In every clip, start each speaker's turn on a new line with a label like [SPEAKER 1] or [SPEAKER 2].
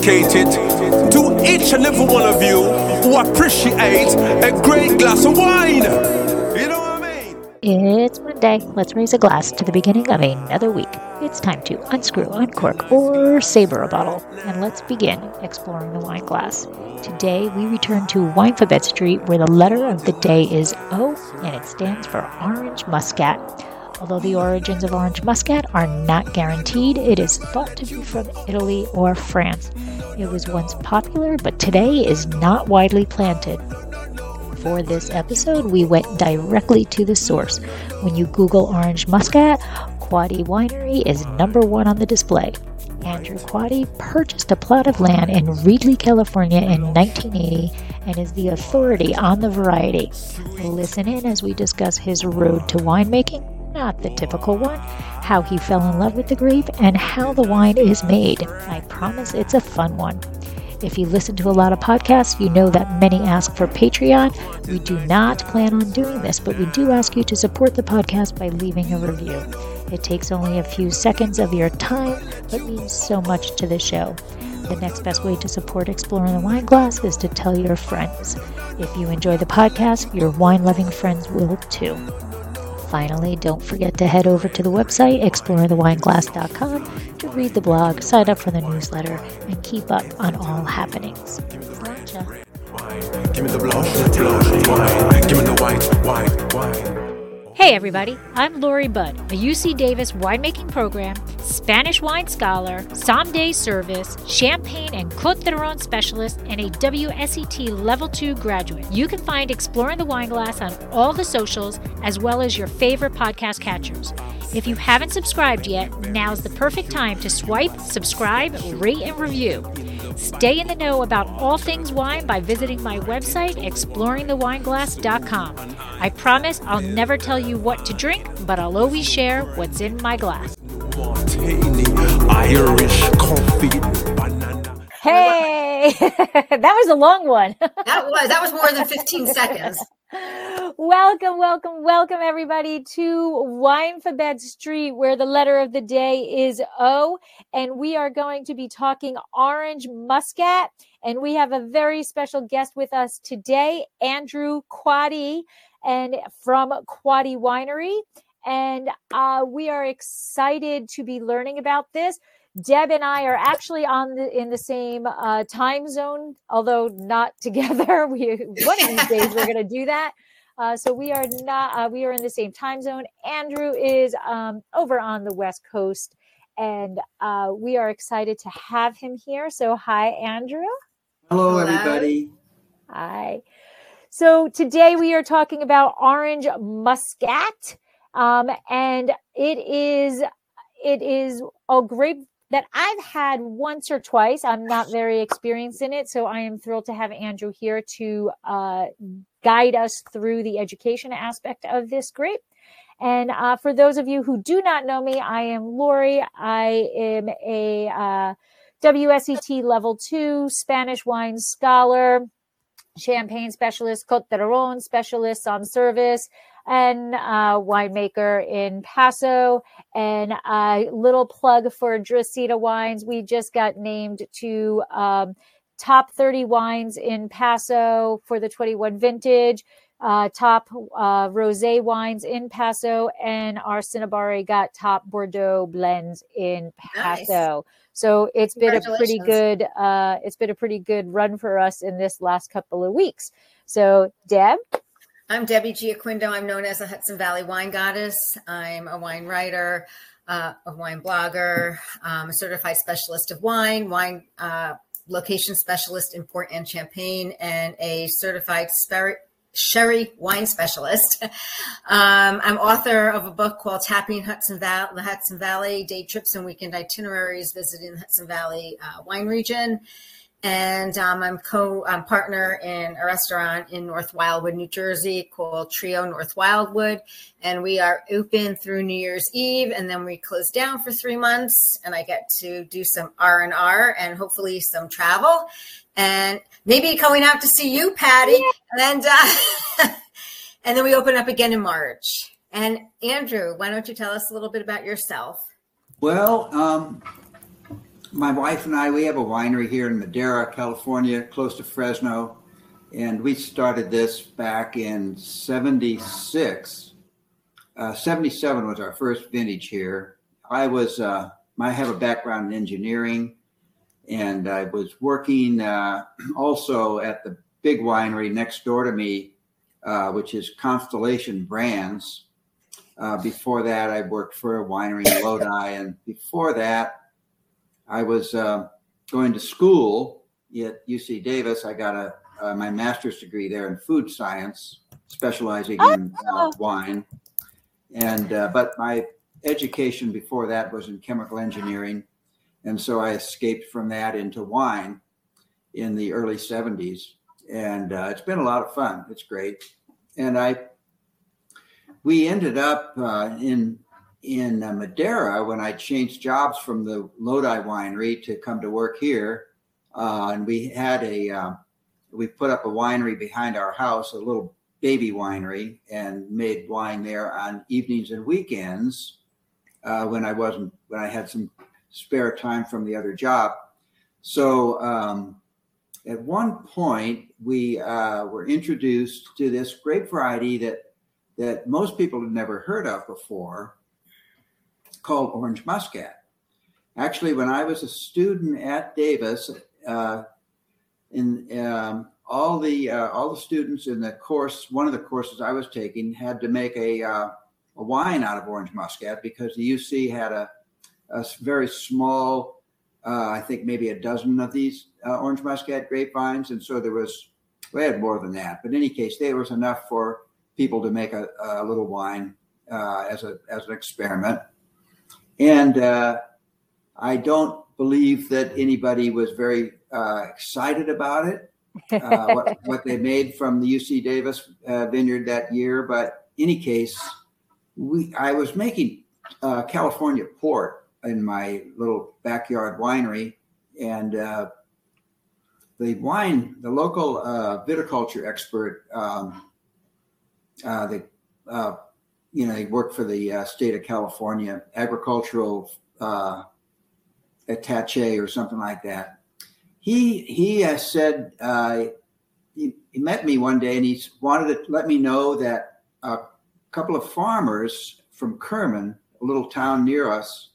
[SPEAKER 1] dedicated to each and every one of you who appreciate a great glass of wine. You know what I mean?
[SPEAKER 2] It's Monday. Let's raise a glass to the beginning of another week. It's time to unscrew, uncork, or saber a bottle. And let's begin exploring the wine glass. Today we return to Winephabet Street where the letter of the day is O and it stands for Orange Muscat. Although the origins of orange muscat are not guaranteed, it is thought to be from Italy or France. It was once popular, but today is not widely planted. For this episode, we went directly to the source. When you Google orange muscat, Quady Winery is number one on the display. Andrew Quady purchased a plot of land in Reedley, California in 1980 and is the authority on the variety. Listen in as we discuss his road to winemaking not the typical one, how he fell in love with the grape, and how the wine is made. I promise it's a fun one. If you listen to a lot of podcasts, you know that many ask for Patreon. We do not plan on doing this, but we do ask you to support the podcast by leaving a review. It takes only a few seconds of your time, but means so much to the show. The next best way to support Exploring the Wine Glass is to tell your friends. If you enjoy the podcast, your wine loving friends will too. Finally, don't forget to head over to the website exploretheWineglass.com to read the blog, sign up for the newsletter, and keep up on all happenings. Gotcha.
[SPEAKER 1] Give me the blush, blush, wine. Give me the white, white, wine.
[SPEAKER 2] Hey everybody, I'm Lori Budd, a UC Davis winemaking program, Spanish wine scholar, sommelier service, champagne and Côtes du Rhône specialist, and a WSET Level 2 graduate. You can find Exploring the Wine Glass on all the socials as well as your favorite podcast catchers. If you haven't subscribed yet, now's the perfect time to swipe, subscribe, rate, and review. Stay in the know about all things wine by visiting my website, exploringthewineglass.com. I promise I'll never tell you what to drink, but I'll always share what's in my glass.
[SPEAKER 1] Irish coffee.
[SPEAKER 2] Hey, that was a long one.
[SPEAKER 3] That was that was more than 15 seconds.
[SPEAKER 2] welcome, welcome, welcome, everybody, to Winephabet Street, where the letter of the day is O. And we are going to be talking orange muscat. And we have a very special guest with us today, Andrew Quady, and from Quady Winery. And uh, we are excited to be learning about this. Deb and I are actually on the in the same uh, time zone, although not together. We one of these days we're going to do that. Uh, so we are not uh, we are in the same time zone. Andrew is um, over on the west coast, and uh, we are excited to have him here. So hi, Andrew.
[SPEAKER 4] Hello,
[SPEAKER 3] Hello.
[SPEAKER 4] everybody.
[SPEAKER 2] Hi. So today we are talking about orange muscat, um, and it is it is a grape that I've had once or twice. I'm not very experienced in it, so I am thrilled to have Andrew here to uh, guide us through the education aspect of this group. And uh, for those of you who do not know me, I am Lori. I am a uh, WSET level two Spanish wine scholar, champagne specialist, Côtes du Rhône specialist on service, and uh, winemaker in Paso. And a little plug for Dracaena Wines. We just got named to um, top 30 wines in Paso for the 21 vintage. Uh, top uh, rosé wines in Paso, and our Cinnabari got top Bordeaux blends in
[SPEAKER 3] Nice.
[SPEAKER 2] Paso. So it's been a pretty good uh, it's been a pretty good run for us in this last couple of weeks. So Deb,
[SPEAKER 3] I'm Debbie Gioquindo. I'm known as the Hudson Valley Wine Goddess. I'm a wine writer, uh, a wine blogger, um, a certified specialist of wine, wine uh, location specialist in Port and Champagne, and a certified sper- sherry wine specialist. Um, I'm author of a book called Tapping Hudson Valley, the Hudson Valley Day Trips and Weekend Itineraries Visiting the Hudson Valley uh, Wine Region. And um, I'm co I'm partner in a restaurant in North Wildwood, New Jersey called Trio North Wildwood. And we are open through New Year's Eve and then we close down for three months and I get to do some R and R and hopefully some travel and maybe coming out to see you, Patty. And uh, and then we open up again in March. And Andrew, why don't you tell us a little bit about yourself?
[SPEAKER 4] Well, um, my wife and I, we have a winery here in Madera, California, close to Fresno. And we started this back in 76. Uh, 77 was our first vintage here. I was, uh, I have a background in engineering, and I was working uh, also at the big winery next door to me, uh, which is Constellation Brands. Uh, before that, I worked for a winery in Lodi, and before that, I was uh, going to school at UC Davis. I got a uh, my master's degree there in food science, specializing in uh, oh. wine. And uh, but my education before that was in chemical engineering, and so I escaped from that into wine in the early '70s, and uh, it's been a lot of fun. It's great, and I we ended up uh, in in uh, Madera when I changed jobs from the Lodi winery to come to work here. Uh, and we had a, uh, we put up a winery behind our house, a little baby winery, and made wine there on evenings and weekends uh, when I wasn't, when I had some spare time from the other job. So um, at one point, we uh, were introduced to this grape variety that that most people had never heard of before called Orange Muscat. Actually, when I was a student at Davis, uh, in um, all the uh, all the students in the course, one of the courses I was taking had to make a, uh, a wine out of orange muscat because the UC had a, a very small, uh, I think maybe a dozen of these uh, orange muscat grapevines, and so there was we had more than that. But in any case, there was enough for people to make a, a little wine uh, as a as an experiment. And uh, I don't believe that anybody was very uh, excited about it, uh, what, what, they made from the UC Davis uh, vineyard that year. But in any case, we I was making uh, California port in my little backyard winery, and uh, the wine, the local viticulture expert, um, the you know, he worked for the uh, state of California agricultural uh, attache or something like that. He he has said uh, he, he, met me one day and he wanted to let me know that a couple of farmers from Kerman, a little town near us,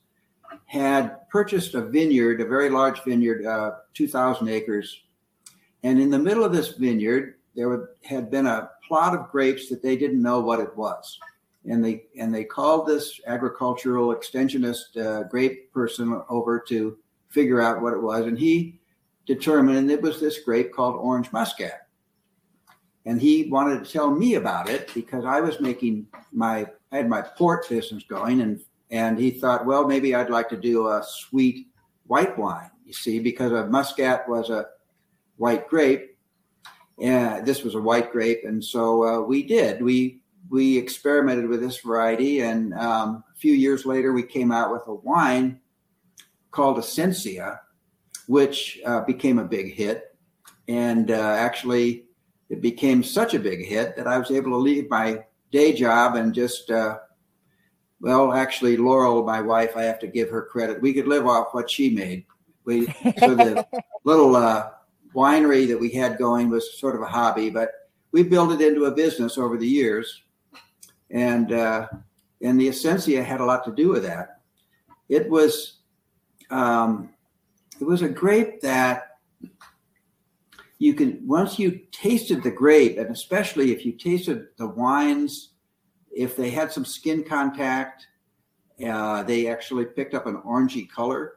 [SPEAKER 4] had purchased a vineyard, a very large vineyard, uh, 2,000 acres, and in the middle of this vineyard there had been a plot of grapes that they didn't know what it was and they and they called this agricultural extensionist uh, grape person over to figure out what it was, and he determined it was this grape called orange muscat. And he wanted to tell me about it because I was making my I had my port business going, and and he thought, well, maybe I'd like to do a sweet white wine. You see, because a muscat was a white grape, and this was a white grape, and so uh, we did. We we experimented with this variety, and um, a few years later, we came out with a wine called Essensia, which uh, became a big hit. And uh, actually, it became such a big hit that I was able to leave my day job and just, uh, well, actually, Laurel, my wife, I have to give her credit. We could live off what she made. We so the little uh, winery that we had going was sort of a hobby, but we built it into a business over the years and uh, and the essensia had a lot to do with that. It was um, it was a grape that you can once you tasted the grape, and especially if you tasted the wines, if they had some skin contact, uh, they actually picked up an orangey color,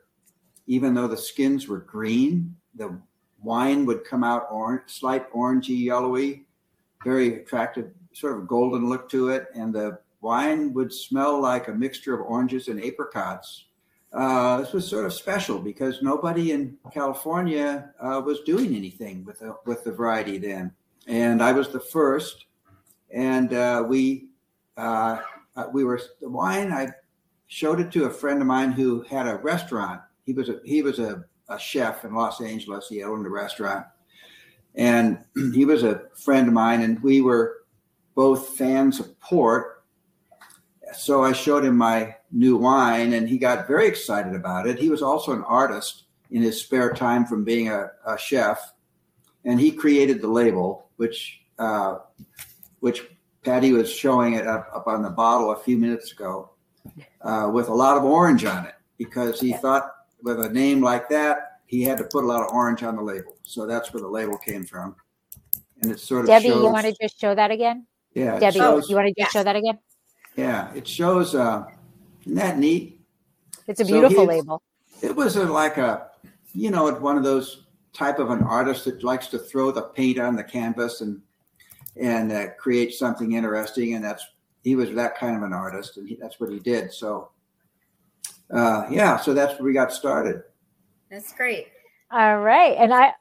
[SPEAKER 4] even though the skins were green. The wine would come out orange, slight orangey, yellowy, very attractive sort of golden look to it, and the wine would smell like a mixture of oranges and apricots. Uh, this was sort of special because nobody in California uh, was doing anything with the, with the variety then, and I was the first. And uh, we uh, uh, we were the wine. I showed it to a friend of mine who had a restaurant. He was a he was a, a chef in Los Angeles. He owned a restaurant, and he was a friend of mine. And we were both fans of port. So I showed him my new wine and he got very excited about it. He was also an artist. in his spare time from being a, a chef, and he created the label, which uh, which Patty was showing it up, up on the bottle a few minutes ago, uh, with a lot of orange on it because he thought with a name like that he had to put a lot of orange on the label. So that's where the label came from, and it sort of
[SPEAKER 2] Debbie,
[SPEAKER 4] shows,
[SPEAKER 2] you want to just show that again?
[SPEAKER 4] Yeah, it
[SPEAKER 2] Debbie,
[SPEAKER 4] shows-
[SPEAKER 2] you want to just
[SPEAKER 3] yes.
[SPEAKER 2] show that again?
[SPEAKER 4] yeah, it shows. Uh, isn't that neat?
[SPEAKER 2] It's a beautiful
[SPEAKER 4] he's-
[SPEAKER 2] label.
[SPEAKER 4] It was a, like a, you know, one of those type of an artist that likes to throw the paint on the canvas and and uh, create something interesting. And that's he was that kind of an artist, and he, that's what he did. So, uh, yeah, so that's where we got started.
[SPEAKER 3] That's great.
[SPEAKER 2] All right. And I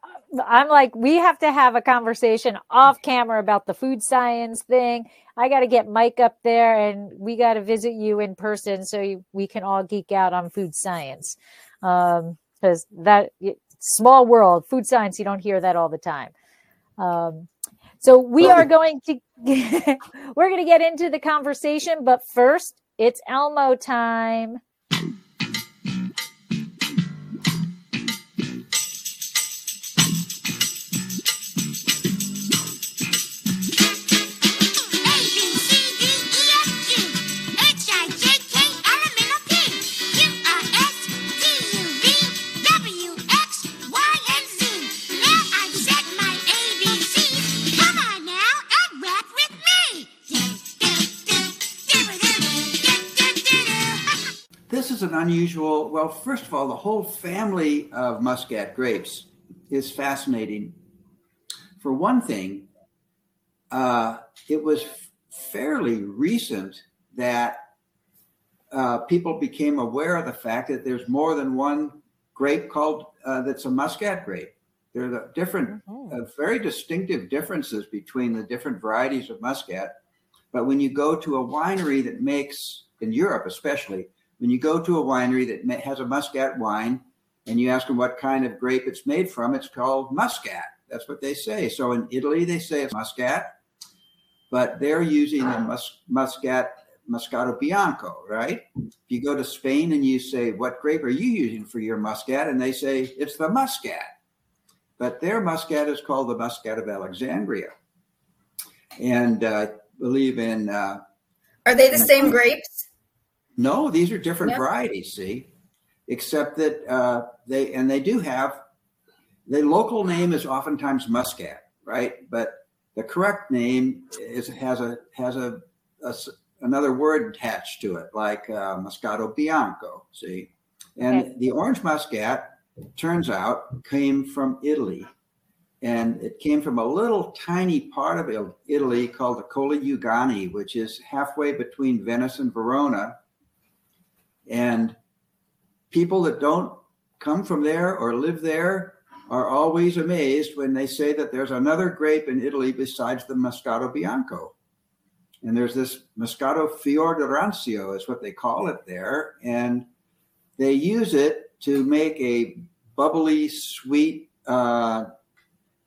[SPEAKER 2] I'm like, we have to have a conversation off camera about the food science thing. I got to get Mike up there and we got to visit you in person so you, we can all geek out on food science. Um, because that small world, food science, you don't hear that all the time. Um, so we are going to we're going to get into the conversation, but first it's Elmo time.
[SPEAKER 4] Unusual. Well, first of all, the whole family of Muscat grapes is fascinating. For one thing, uh, it was fairly recent that uh, people became aware of the fact that there's more than one grape called uh, that's a Muscat grape. There are different, uh, very distinctive differences between the different varieties of Muscat. But when you go to a winery that makes, in Europe especially, when you go to a winery that has a Muscat wine and you ask them what kind of grape it's made from, it's called Muscat. That's what they say. So in Italy, they say it's Muscat, but they're using the mus- Muscat Moscato Bianco, right? If you go to Spain and you say, What grape are you using for your Muscat? And they say, It's the Muscat. But their Muscat is called the Muscat of Alexandria. And uh, believe in, uh,
[SPEAKER 3] Are they the same grapes?
[SPEAKER 4] No, these are different
[SPEAKER 3] Yep.
[SPEAKER 4] varieties, see, except that uh, they, and they do have, the local name is oftentimes Muscat, right? But the correct name is has a has a, a another word attached to it, like uh, Moscato Bianco. See, and
[SPEAKER 2] Okay.
[SPEAKER 4] the orange Muscat turns out came from Italy, and it came from a little tiny part of Italy called the Colli Euganei, which is halfway between Venice and Verona. And people that don't come from there or live there are always amazed when they say that there's another grape in Italy besides the Moscato Bianco. And there's this Moscato Fior is what they call it there. And they use it to make a bubbly, sweet uh,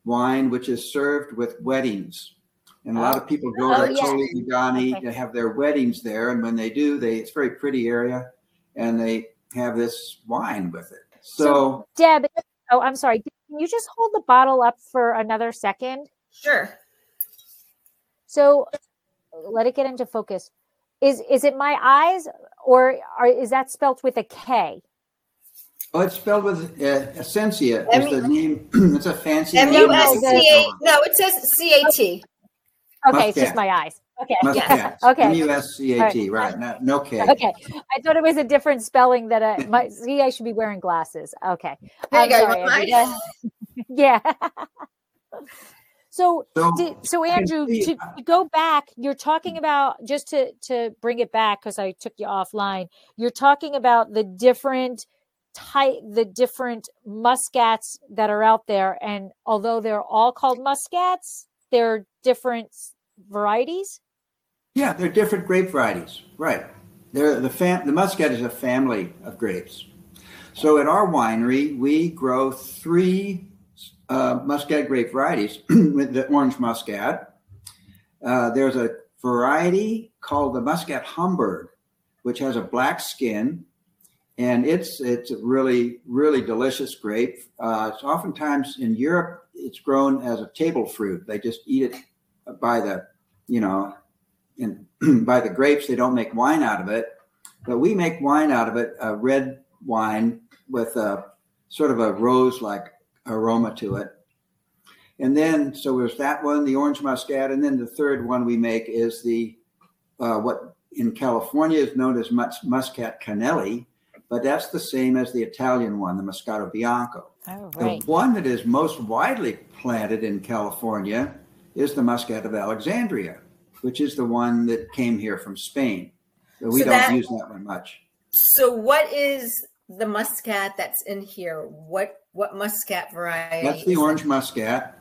[SPEAKER 4] wine, which is served with weddings. And a lot of people go
[SPEAKER 2] Oh,
[SPEAKER 4] to
[SPEAKER 2] yeah.
[SPEAKER 4] Euganei
[SPEAKER 2] Okay.
[SPEAKER 4] to have their weddings there. And when they do, they it's a very pretty area, and they have this wine with it. So,
[SPEAKER 2] Deb, oh, I'm sorry. Can you just hold the bottle up for another second?
[SPEAKER 3] Sure.
[SPEAKER 2] So let it get into focus. Is is it my eyes or are, is that spelt with a K?
[SPEAKER 4] oh, it's spelled with uh, Essensia.
[SPEAKER 3] M-
[SPEAKER 4] Is the name? it's a fancy
[SPEAKER 3] M
[SPEAKER 4] name.
[SPEAKER 3] U S C A. No, it says C A T.
[SPEAKER 2] Okay, it's just my eyes. Okay.
[SPEAKER 4] Muscat.
[SPEAKER 2] Okay.
[SPEAKER 4] M U S C A T.
[SPEAKER 2] All right.
[SPEAKER 4] Right. No, no K.
[SPEAKER 2] Okay. I thought it was a different spelling that I my see I should be wearing glasses. Okay.
[SPEAKER 3] There
[SPEAKER 2] I'm
[SPEAKER 3] you
[SPEAKER 2] sorry,
[SPEAKER 3] Mine-
[SPEAKER 2] yeah. so
[SPEAKER 4] So,
[SPEAKER 2] Did, so Andrew, to, to go back, you're talking about just to to bring it back because I took you offline. You're talking about the different type, the different muscats that are out there, and although they're all called muscats, they're different varieties.
[SPEAKER 4] Yeah, they're different grape varieties. Right. They're the fam- The Muscat is a family of grapes. So at our winery, we grow three uh, Muscat grape varieties with the orange Muscat. Uh, there's a variety called the Muscat Hamburg, which has a black skin and it's it's a really really delicious grape. Uh, it's oftentimes in Europe it's grown as a table fruit. They just eat it by the you know in by the grapes. They don't make wine out of it, but we make wine out of it. A red wine with a sort of a rose like aroma to it. And then, so there's that one, the orange muscat, and then the third one we make is the uh, what in California is known as mus- Muscat Canelli, but that's the same as the Italian one, the Moscato Bianco.
[SPEAKER 2] Oh, right.
[SPEAKER 4] The one that is most widely planted in California is the Muscat of Alexandria, which is the one that came here from Spain. But we
[SPEAKER 3] So
[SPEAKER 4] don't
[SPEAKER 3] that-
[SPEAKER 4] use that one much.
[SPEAKER 3] So what is the muscat that's in here? What what muscat variety?
[SPEAKER 4] That's the orange muscat.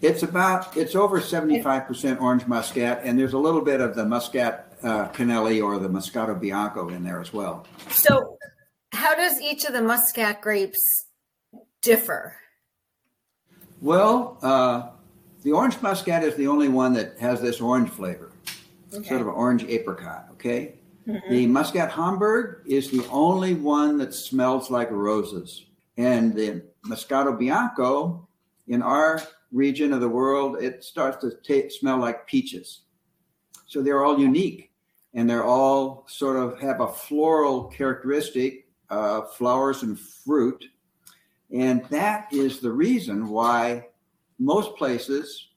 [SPEAKER 4] It's about it's over seventy five percent orange muscat, and there's a little bit of the muscat uh, Canelli or the Moscato Bianco in there as well.
[SPEAKER 3] So how does each of the muscat grapes differ?
[SPEAKER 4] Well, uh, the orange muscat is the only one that has this orange flavor, sort of an orange apricot. Okay, the muscat Hamburg is the only one that smells like roses, and the Moscato Bianco in our region of the world it starts to ta smell like peaches. So they're all unique, and they're all sort of have a floral characteristic, uh, flowers and fruit. And that is the reason why most places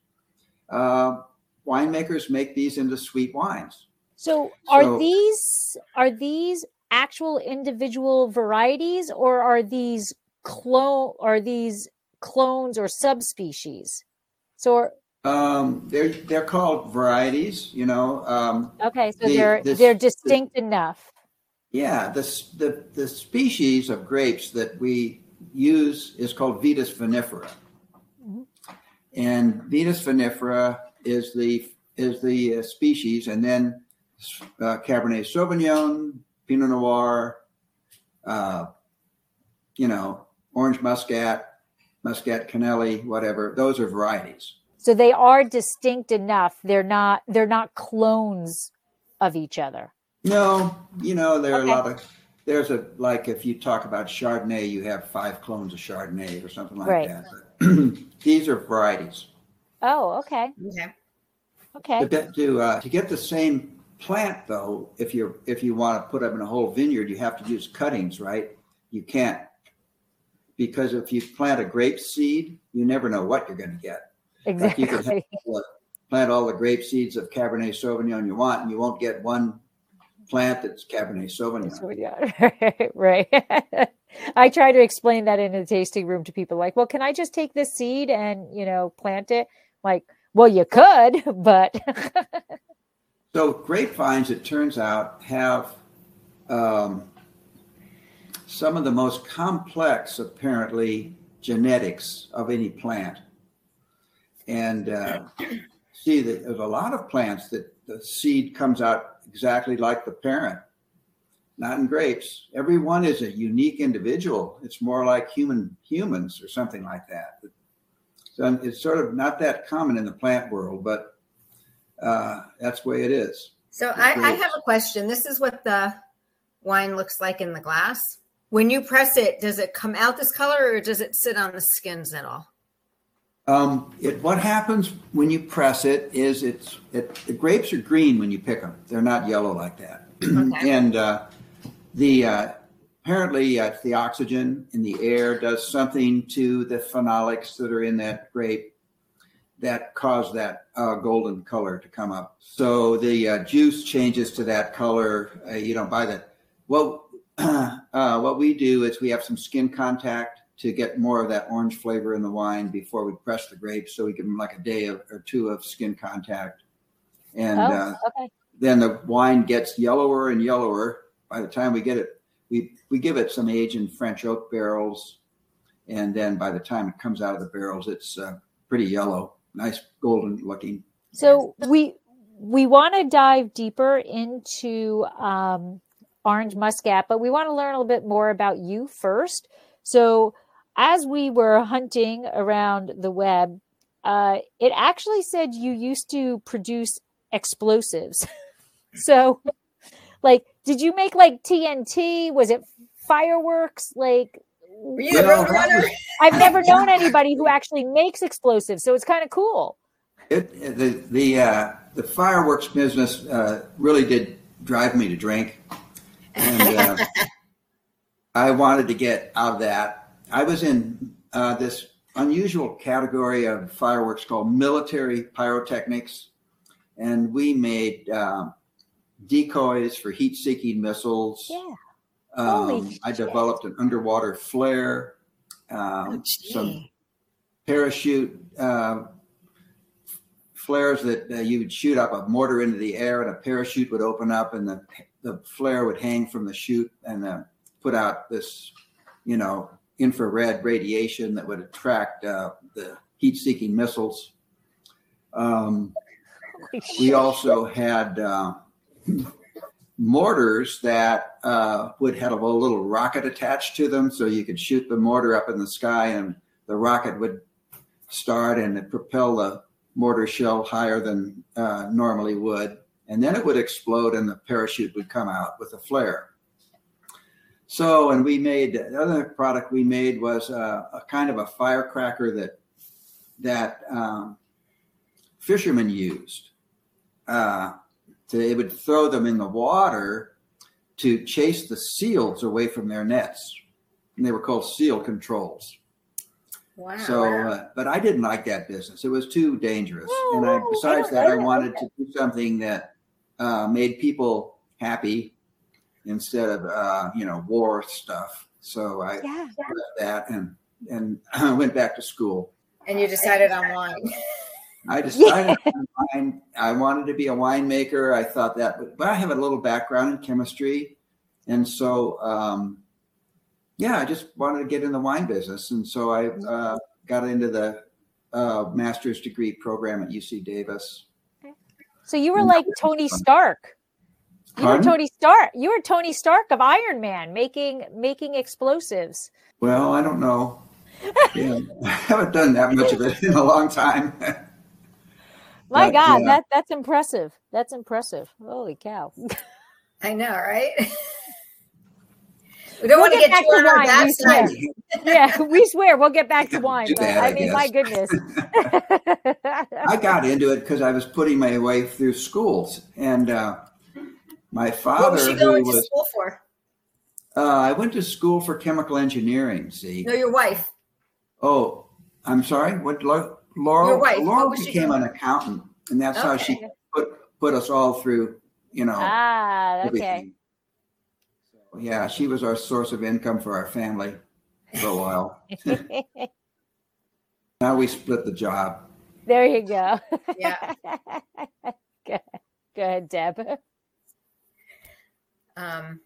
[SPEAKER 4] uh, winemakers make these into sweet wines.
[SPEAKER 2] So are
[SPEAKER 4] So-
[SPEAKER 2] these are these actual individual varieties or are these clone are these clones or subspecies? So
[SPEAKER 4] Um, they're they're called varieties, you know. Um,
[SPEAKER 2] okay, so
[SPEAKER 4] The-
[SPEAKER 2] they're
[SPEAKER 4] this-
[SPEAKER 2] they're distinct enough.
[SPEAKER 4] yeah, the, the the species of grapes that we use is called Vitis vinifera. And Vitis vinifera is the is the uh, species, and then uh, Cabernet Sauvignon, Pinot Noir, uh, you know, Orange Muscat, Muscat Canelli, whatever. Those are varieties.
[SPEAKER 2] So they are distinct enough. They're not they're not clones of each other.
[SPEAKER 4] No, you know, there are
[SPEAKER 2] Okay.
[SPEAKER 4] a lot of there's a like if you talk about Chardonnay, you have five clones of Chardonnay or something like
[SPEAKER 2] Right.
[SPEAKER 4] that. These are varieties.
[SPEAKER 2] Oh, okay.
[SPEAKER 3] Okay.
[SPEAKER 2] Okay.
[SPEAKER 4] To, get- to uh, to get the same plant though, if you if you want to put them in a whole vineyard, you have to use cuttings, right? You can't because if you plant a grape seed, you never know what you're going to get. Like you could have
[SPEAKER 2] Exactly.
[SPEAKER 4] all the- plant all the grape seeds of Cabernet Sauvignon you want, and you won't get one plant that's Cabernet Sauvignon.
[SPEAKER 2] Yeah, right. I try to explain that in a tasting room to people like, well, can I just take this seed and, you know, plant it? Like, well, you could, but
[SPEAKER 4] So grapevines, it turns out, have um, some of the most complex, apparently, genetics of any plant. And uh, see, that there's a lot of plants that the seed comes out exactly like the parent. Not in grapes. Every one is a unique individual. It's more like human humans or something like that. So it's sort of not that common in the plant world, but uh, that's the way it is.
[SPEAKER 3] So I, I have a question. This is what the wine looks like in the glass. When you press it, does it come out this color or does it sit on the skins at all?
[SPEAKER 4] Um, it, what happens when you press it is it's it, the grapes are green when you pick them. They're not yellow like that.
[SPEAKER 3] Okay.
[SPEAKER 4] and uh, the uh, apparently uh, the oxygen in the air does something to the phenolics that are in that grape that cause that uh, golden color to come up. So the uh, juice changes to that color. Uh, you don't buy that. Well, uh, what we do is we have some skin contact to get more of that orange flavor in the wine before we press the grapes. So we give them like a day of, or two of skin contact. And
[SPEAKER 2] oh,
[SPEAKER 4] uh,
[SPEAKER 2] okay.
[SPEAKER 4] then the wine gets yellower and yellower. By the time we get it, we, we give it some age in French oak barrels. And then by the time it comes out of the barrels, it's uh, pretty yellow, nice golden looking.
[SPEAKER 2] So we we want to dive deeper into um, orange muscat, but we want to learn a little bit more about you first. So as we were hunting around the web, uh, it actually said you used to produce explosives. so, like, did you make like TNT? Was it fireworks? Like,
[SPEAKER 3] Were you a
[SPEAKER 4] Well,
[SPEAKER 3] road
[SPEAKER 4] that
[SPEAKER 3] runner?
[SPEAKER 4] was-
[SPEAKER 2] I've never known anybody who actually makes explosives, so it's kind of cool.
[SPEAKER 4] It, it- the the uh, the fireworks business uh, really did drive me to drink, and uh, I wanted to get out of that. I was in uh, this unusual category of fireworks called military pyrotechnics, and we made um, decoys for heat-seeking missiles.
[SPEAKER 2] Yeah.
[SPEAKER 4] Um, I developed an underwater flare,
[SPEAKER 3] Oh,
[SPEAKER 4] um, some parachute uh, flares that uh, you would shoot up a mortar into the air and a parachute would open up and the, the flare would hang from the chute and uh, put out this, you know, infrared radiation that would attract uh, the heat seeking missiles. Um, we also had uh, mortars that uh, would have a little rocket attached to them, so you could shoot the mortar up in the sky, and the rocket would start and propel the mortar shell higher than uh, normally would, and then it would explode, and the parachute would come out with a flare. So, and we made the other product we made was a, a kind of a firecracker that that um, fishermen used. Uh, to, they would throw them in the water to chase the seals away from their nets. And they were called seal controls.
[SPEAKER 3] Wow.
[SPEAKER 4] So, uh, but I didn't like that business. It was too dangerous.
[SPEAKER 2] No,
[SPEAKER 4] and I,
[SPEAKER 2] no, I
[SPEAKER 4] besides that,
[SPEAKER 2] I
[SPEAKER 4] I wanted to do something that uh, made people happy instead of, uh, you know, war stuff. So I
[SPEAKER 2] Yeah.
[SPEAKER 4] left that and, and I went back to school.
[SPEAKER 3] and you decided on wine.
[SPEAKER 4] I decided on wine. I wanted to be a winemaker. I thought that, would- but I have a little background in chemistry, and so um, yeah, I just wanted to get in the wine business, and so I uh, got into the uh, master's degree program at UC Davis.
[SPEAKER 2] So you were like Tony Stark. You were Tony Stark. You were Tony Stark of Iron Man, making making explosives.
[SPEAKER 4] Well, I don't know. Yeah, I haven't done that much of it in a long time.
[SPEAKER 2] My
[SPEAKER 4] But,
[SPEAKER 2] God,
[SPEAKER 4] uh,
[SPEAKER 2] that that's impressive. That's impressive. Holy cow!
[SPEAKER 3] I know, right? we don't
[SPEAKER 2] We'll
[SPEAKER 3] want to
[SPEAKER 2] get
[SPEAKER 3] get,
[SPEAKER 2] back
[SPEAKER 3] you
[SPEAKER 2] to
[SPEAKER 3] on our
[SPEAKER 2] wine,
[SPEAKER 3] side.
[SPEAKER 2] yeah, we swear we'll get back to wine.
[SPEAKER 4] Too
[SPEAKER 2] But,
[SPEAKER 4] bad,
[SPEAKER 2] I
[SPEAKER 4] I
[SPEAKER 2] mean, my goodness.
[SPEAKER 4] I got into it because I was putting my way through schools, and uh, my father.
[SPEAKER 3] What
[SPEAKER 4] father,
[SPEAKER 3] was she
[SPEAKER 4] who
[SPEAKER 3] going to
[SPEAKER 4] was,
[SPEAKER 3] school for?
[SPEAKER 4] uh, I went to school for chemical engineering. See,
[SPEAKER 3] No, your wife.
[SPEAKER 4] oh, I'm sorry. What, Lau- Laurel?
[SPEAKER 3] Your wife, what
[SPEAKER 4] Laurel
[SPEAKER 3] was she
[SPEAKER 4] became
[SPEAKER 3] doing?
[SPEAKER 4] an accountant, and that's how she put put us all through. You know,
[SPEAKER 2] ah, okay.
[SPEAKER 4] everything. So, yeah, she was our source of income for our family for a while. now we split the job.
[SPEAKER 2] there you go.
[SPEAKER 3] Yeah.
[SPEAKER 2] good. go ahead, Deb.
[SPEAKER 3] Um,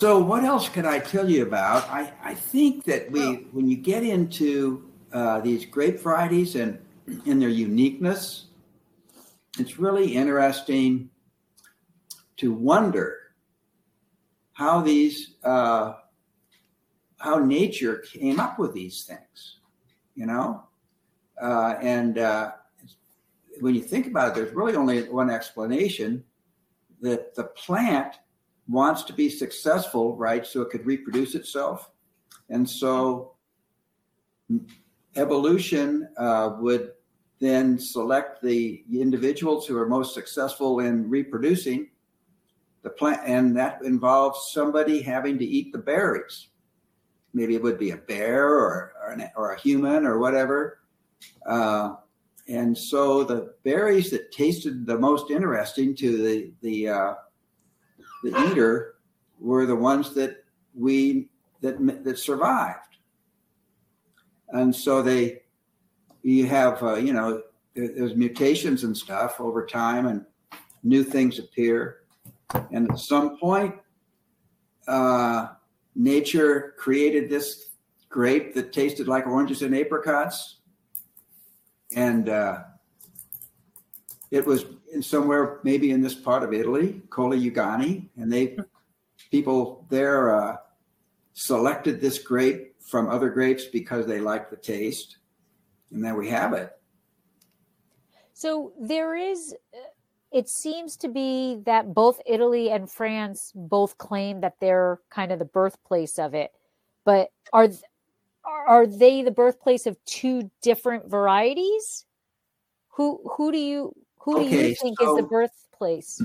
[SPEAKER 4] So what else could I tell you about? I, I think that we when you get into uh, these grape varieties and in their uniqueness, it's really interesting to wonder how these uh, how nature came up with these things, you know, uh, and uh, when you think about it, there's really only one explanation that the plant wants to be successful, right? So it could reproduce itself. And so evolution uh, would then select the individuals who are most successful in reproducing the plant, and that involves somebody having to eat the berries. Maybe it would be a bear or, or, an, or a human or whatever. Uh, and so the berries that tasted the most interesting to the, the, uh, the eater were the ones that we that that survived. And so they you have uh, you know there, there's mutations and stuff over time and new things appear. And at some point uh, nature created this grape that tasted like oranges and apricots. And uh, it was somewhere maybe in this part of Italy, Colli Euganei, and they people there uh, selected this grape from other grapes because they liked the taste, and there we have it.
[SPEAKER 2] So there is, uh, it seems to be that both Italy and France both claim that they're kind of the birthplace of it. But are are they the birthplace of two different varieties? Who who do you who do you think
[SPEAKER 4] so-
[SPEAKER 2] is the birthplace?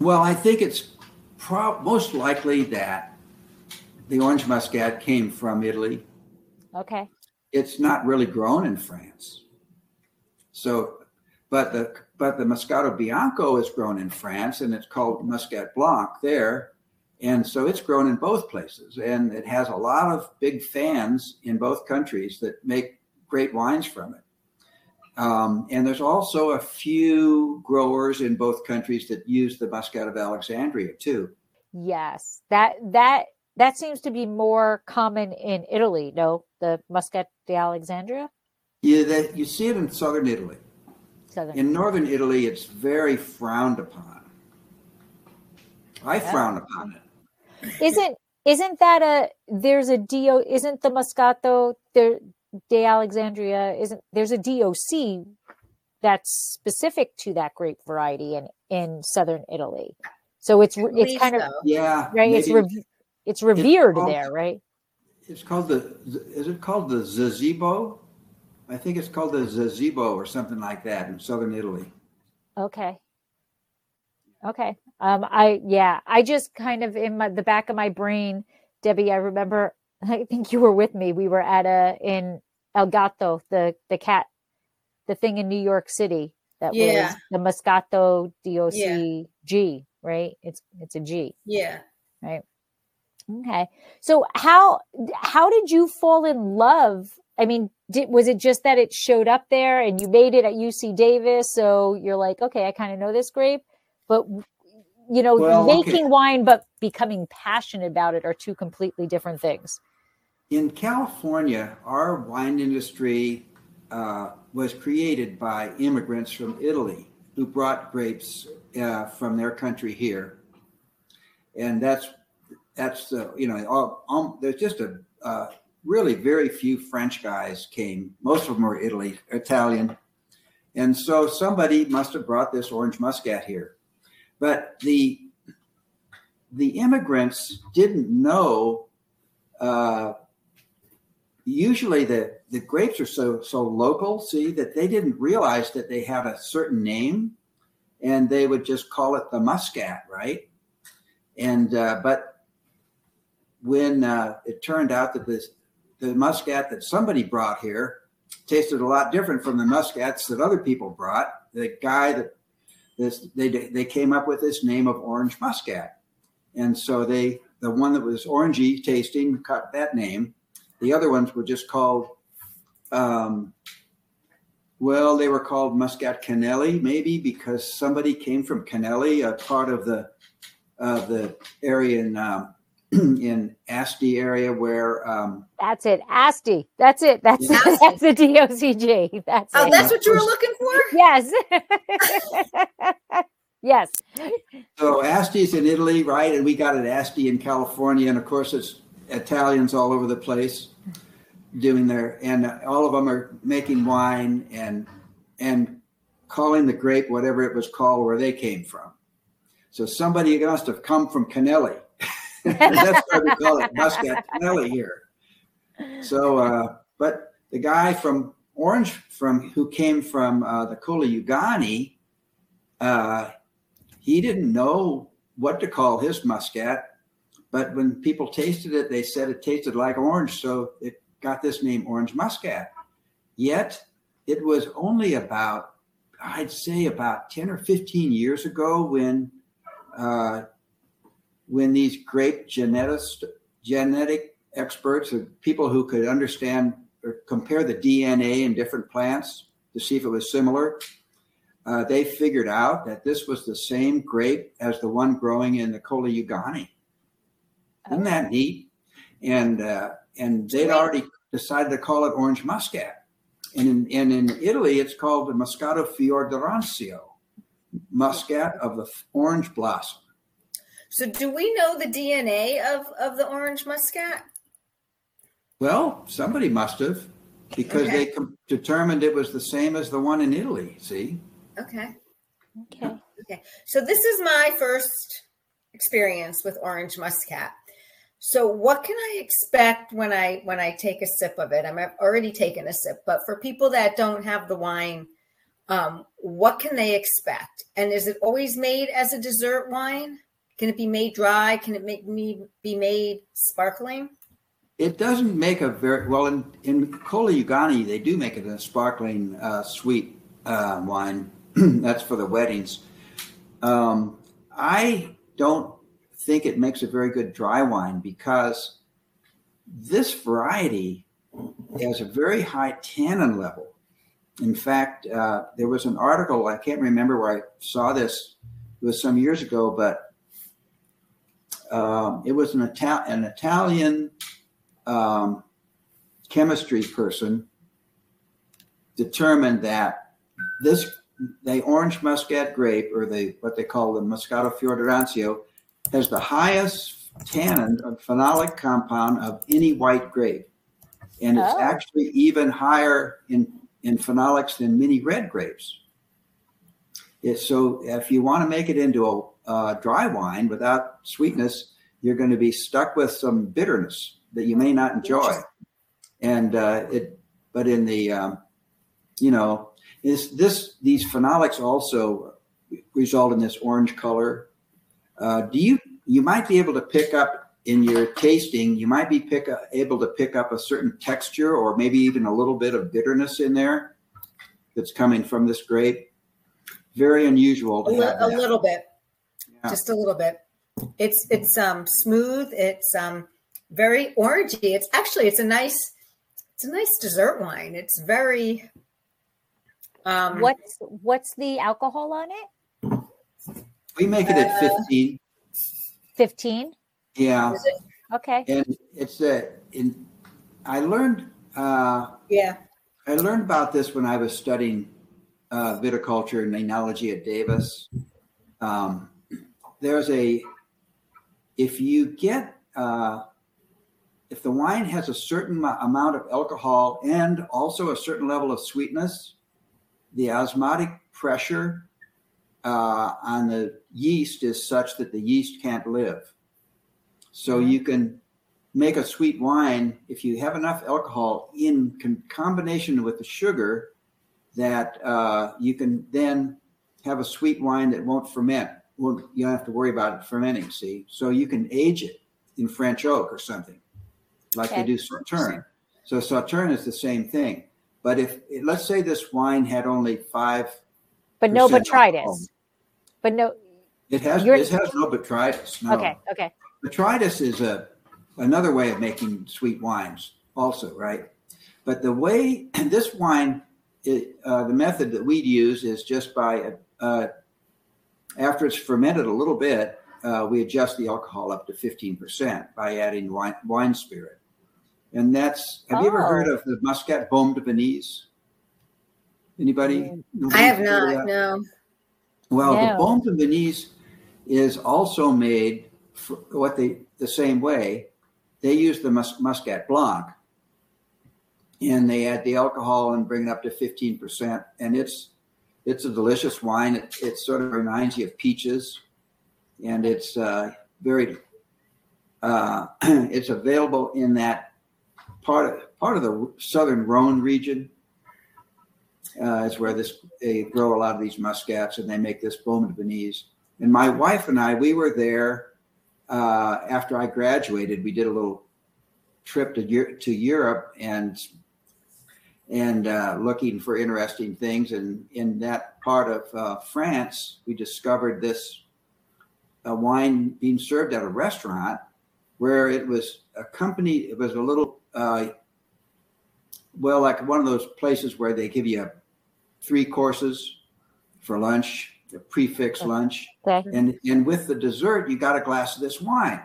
[SPEAKER 4] Well, I think it's prob- most likely that the orange muscat came from Italy.
[SPEAKER 2] Okay.
[SPEAKER 4] It's not really grown in France. So, but the but the Moscato Bianco is grown in France, and it's called Muscat Blanc there, and so it's grown in both places, and it has a lot of big fans in both countries that make great wines from it. Um, and there's also a few growers in both countries that use the Muscat of Alexandria too.
[SPEAKER 2] Yes. That that that seems to be more common in Italy, no? The Muscat de Alexandria?
[SPEAKER 4] Yeah, that you see it in southern Italy.
[SPEAKER 2] Southern.
[SPEAKER 4] In northern Italy, it's very frowned upon. I
[SPEAKER 2] Yeah.
[SPEAKER 4] frown upon it.
[SPEAKER 2] isn't isn't that a there's a do isn't the moscato there de alexandria isn't there's a doc that's specific to that grape variety in in southern italy so it's
[SPEAKER 3] I
[SPEAKER 2] it's
[SPEAKER 3] believe
[SPEAKER 2] kind of.
[SPEAKER 4] Yeah,
[SPEAKER 2] right it's
[SPEAKER 4] maybe
[SPEAKER 2] rev- it's revered
[SPEAKER 4] also-
[SPEAKER 2] there right
[SPEAKER 4] it's called the. Is it called the Zibibbo? I think it's called the Zibibbo or something like that in southern Italy.
[SPEAKER 2] okay okay um i yeah i just kind of in my the back of my brain debbie i remember i think you were with me we were at a in el gato the the cat the thing in new york city that
[SPEAKER 3] Yeah.
[SPEAKER 2] was the moscato doc
[SPEAKER 3] Yeah.
[SPEAKER 2] g right it's it's a g
[SPEAKER 3] Yeah. Right.
[SPEAKER 2] Okay so how how did you fall in love i mean did was it just that it showed up there and you made it at uc davis so you're like okay i kind of know this grape but you know
[SPEAKER 4] Well, okay.
[SPEAKER 2] making wine but becoming passionate about it are two completely different things
[SPEAKER 4] In California, our wine industry uh, was created by immigrants from Italy who brought grapes uh, from their country here, and that's that's uh, you know all, um, there's just a uh, really very few French guys came. Most of them were Italy, Italian, and so somebody must have brought this orange muscat here, but the the immigrants didn't know. Uh, usually the the grapes are so so local see that they didn't realize that they had a certain name and they would just call it the muscat right? And uh, but when uh, it turned out that this the muscat that somebody brought here tasted a lot different from the muscats that other people brought the guy that this they they came up with this name of orange muscat. And so they the one that was orangey tasting cut that name the other ones were just called, um, well, they were called Muscat Canelli, maybe because somebody came from Canelli, a part of the uh, the area in um, in Asti area where um,
[SPEAKER 2] that's it. Asti. That's it. That's
[SPEAKER 3] Asti.
[SPEAKER 2] that's the docg that's
[SPEAKER 3] Oh,
[SPEAKER 2] it.
[SPEAKER 3] that's what you were looking for?
[SPEAKER 2] yes. Yes.
[SPEAKER 4] So ASTI is in Italy, right? And we got it Asti in California, and of course it's Italians all over the place doing their, and all of them are making wine and and calling the grape whatever it was called where they came from. So somebody must have come from Canelli. That's why we call it Muscat Canelli here. So, uh, but the guy from Orange, from who came from uh, the Colli Euganei, uh, he didn't know what to call his muscat. But when people tasted it, they said it tasted like orange, so it got this name Orange Muscat. Yet it was only about, I'd say, about ten or fifteen years ago when, uh, when these grape geneticists, genetic experts, or people who could understand or compare the DNA in different plants to see if it was similar, uh, they figured out that this was the same grape as the one growing in the Colli Euganei. Isn't that neat? And uh, and they'd already decided to call it orange muscat. And in, and in Italy, it's called the Moscato Fior d'Arancio, muscat of the orange blossom.
[SPEAKER 3] So, do we know the DNA of, of the orange muscat?
[SPEAKER 4] Well, somebody must have, because they com- determined it was the same as the one in Italy. See,
[SPEAKER 3] Okay.
[SPEAKER 2] okay
[SPEAKER 3] Okay. So this is my first experience with orange muscat. So what can I expect when I when I take a sip of it? I'm I've already taken a sip, but for people that don't have the wine, um, what can they expect? And is it always made as a dessert wine? Can it be made dry? Can it make me be made sparkling?
[SPEAKER 4] It doesn't make a very well in in Colli Euganei. They do make it a sparkling uh, sweet uh, wine. That's for the weddings. Um, I don't think it makes a very good dry wine because this variety has a very high tannin level. In fact, uh, there was an article, I can't remember where I saw this, it was some years ago, but um, it was an, Ital- an Italian um, chemistry person determined that this the orange muscat grape or the what they call the Moscato Fiordarancio has the highest tannin or phenolic compound of any white grape. And it's
[SPEAKER 2] Oh.
[SPEAKER 4] actually even higher in, in phenolics than many red grapes. It's so if you want to make it into a uh, dry wine without sweetness, you're going to be stuck with some bitterness that you may not enjoy. And uh, it, but in the, um, you know, is this these phenolics also result in this orange color uh, do you you might be able to pick up in your tasting you might be pick up, able to pick up a certain texture or maybe even a little bit of bitterness in there that's coming from this grape very unusual
[SPEAKER 3] A,
[SPEAKER 4] to
[SPEAKER 3] li-
[SPEAKER 4] have
[SPEAKER 3] a little bit,
[SPEAKER 4] Yeah.
[SPEAKER 3] just a little bit. It's it's um smooth. It's um very orangey. It's actually it's a nice it's a nice dessert wine. It's very um
[SPEAKER 2] What's what's the alcohol on it?
[SPEAKER 4] We make it at 15
[SPEAKER 2] Fifteen.
[SPEAKER 4] yeah?
[SPEAKER 2] Okay.
[SPEAKER 4] and it's a in i learned uh,
[SPEAKER 3] yeah
[SPEAKER 4] I learned about this when I was studying uh, viticulture and enology at Davis. Um, there's a, if you get, uh, if the wine has a certain amount of alcohol and also a certain level of sweetness, the osmotic pressure uh, on the yeast is such that the yeast can't live. So you can make a sweet wine if you have enough alcohol in combination with the sugar that uh, you can then have a sweet wine that won't ferment. Well, you don't have to worry about it fermenting. See, so you can age it in French oak or something, like
[SPEAKER 2] Okay.
[SPEAKER 4] they do Sauterne. So Sauterne is the same thing. But if let's say this wine had only five,
[SPEAKER 2] But no
[SPEAKER 4] percent
[SPEAKER 2] botrytis.
[SPEAKER 4] alcohol.
[SPEAKER 2] But no.
[SPEAKER 4] It has
[SPEAKER 2] You're-
[SPEAKER 4] it has no botrytis. No.
[SPEAKER 2] Okay. Okay.
[SPEAKER 4] Botrytis is a another way of making sweet wines, also, right? But the way and this wine, it, uh, the method that we'd use is just by uh, after it's fermented a little bit, uh, we adjust the alcohol up to fifteen percent by adding wine, wine spirit, and that's. Have you ever
[SPEAKER 2] Oh.
[SPEAKER 4] heard of the Muscat Beaumes de Venise? Anybody?
[SPEAKER 3] I have
[SPEAKER 4] Nobody heard of
[SPEAKER 3] not no
[SPEAKER 4] Well,
[SPEAKER 2] No.
[SPEAKER 4] the Beaumes de Venise is also made what they the same way. They use the mus- Muscat Blanc, and they add the alcohol and bring it up to fifteen percent, and it's it's a delicious wine. It, it sort of reminds you of peaches, and it's uh, very. Uh, it's available in that part of part of the southern Rhone region. Uh, is where this they grow a lot of these muscats, and they make this de Venise. And my wife and I, we were there uh, after I graduated. We did a little trip to to Europe and and uh, looking for interesting things. And in that part of uh, France, we discovered this uh, wine being served at a restaurant where it was accompanied. It was a little uh, well, like one of those places where they give you three courses for lunch, the prix fixe lunch,
[SPEAKER 2] Okay.
[SPEAKER 4] and and with the dessert you got a glass of this wine.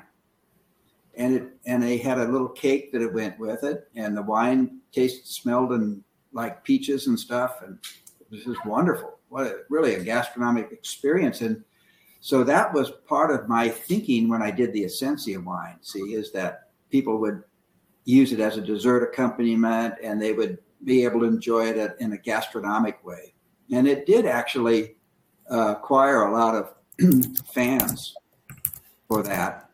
[SPEAKER 4] And it and they had a little cake that it went with it and the wine tasted smelled and like peaches and stuff and it was just wonderful. What a, really a gastronomic experience. And so that was part of my thinking when i did the Essensia wine see is that people would use it as a dessert accompaniment and they would be able to enjoy it in a gastronomic way and it did actually uh, acquire a lot of fans for that.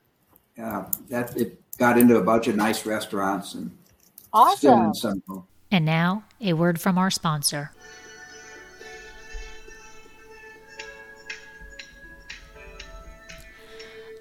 [SPEAKER 4] Uh, that it got into a bunch of nice restaurants and still in some.
[SPEAKER 2] And now, a word from our sponsor.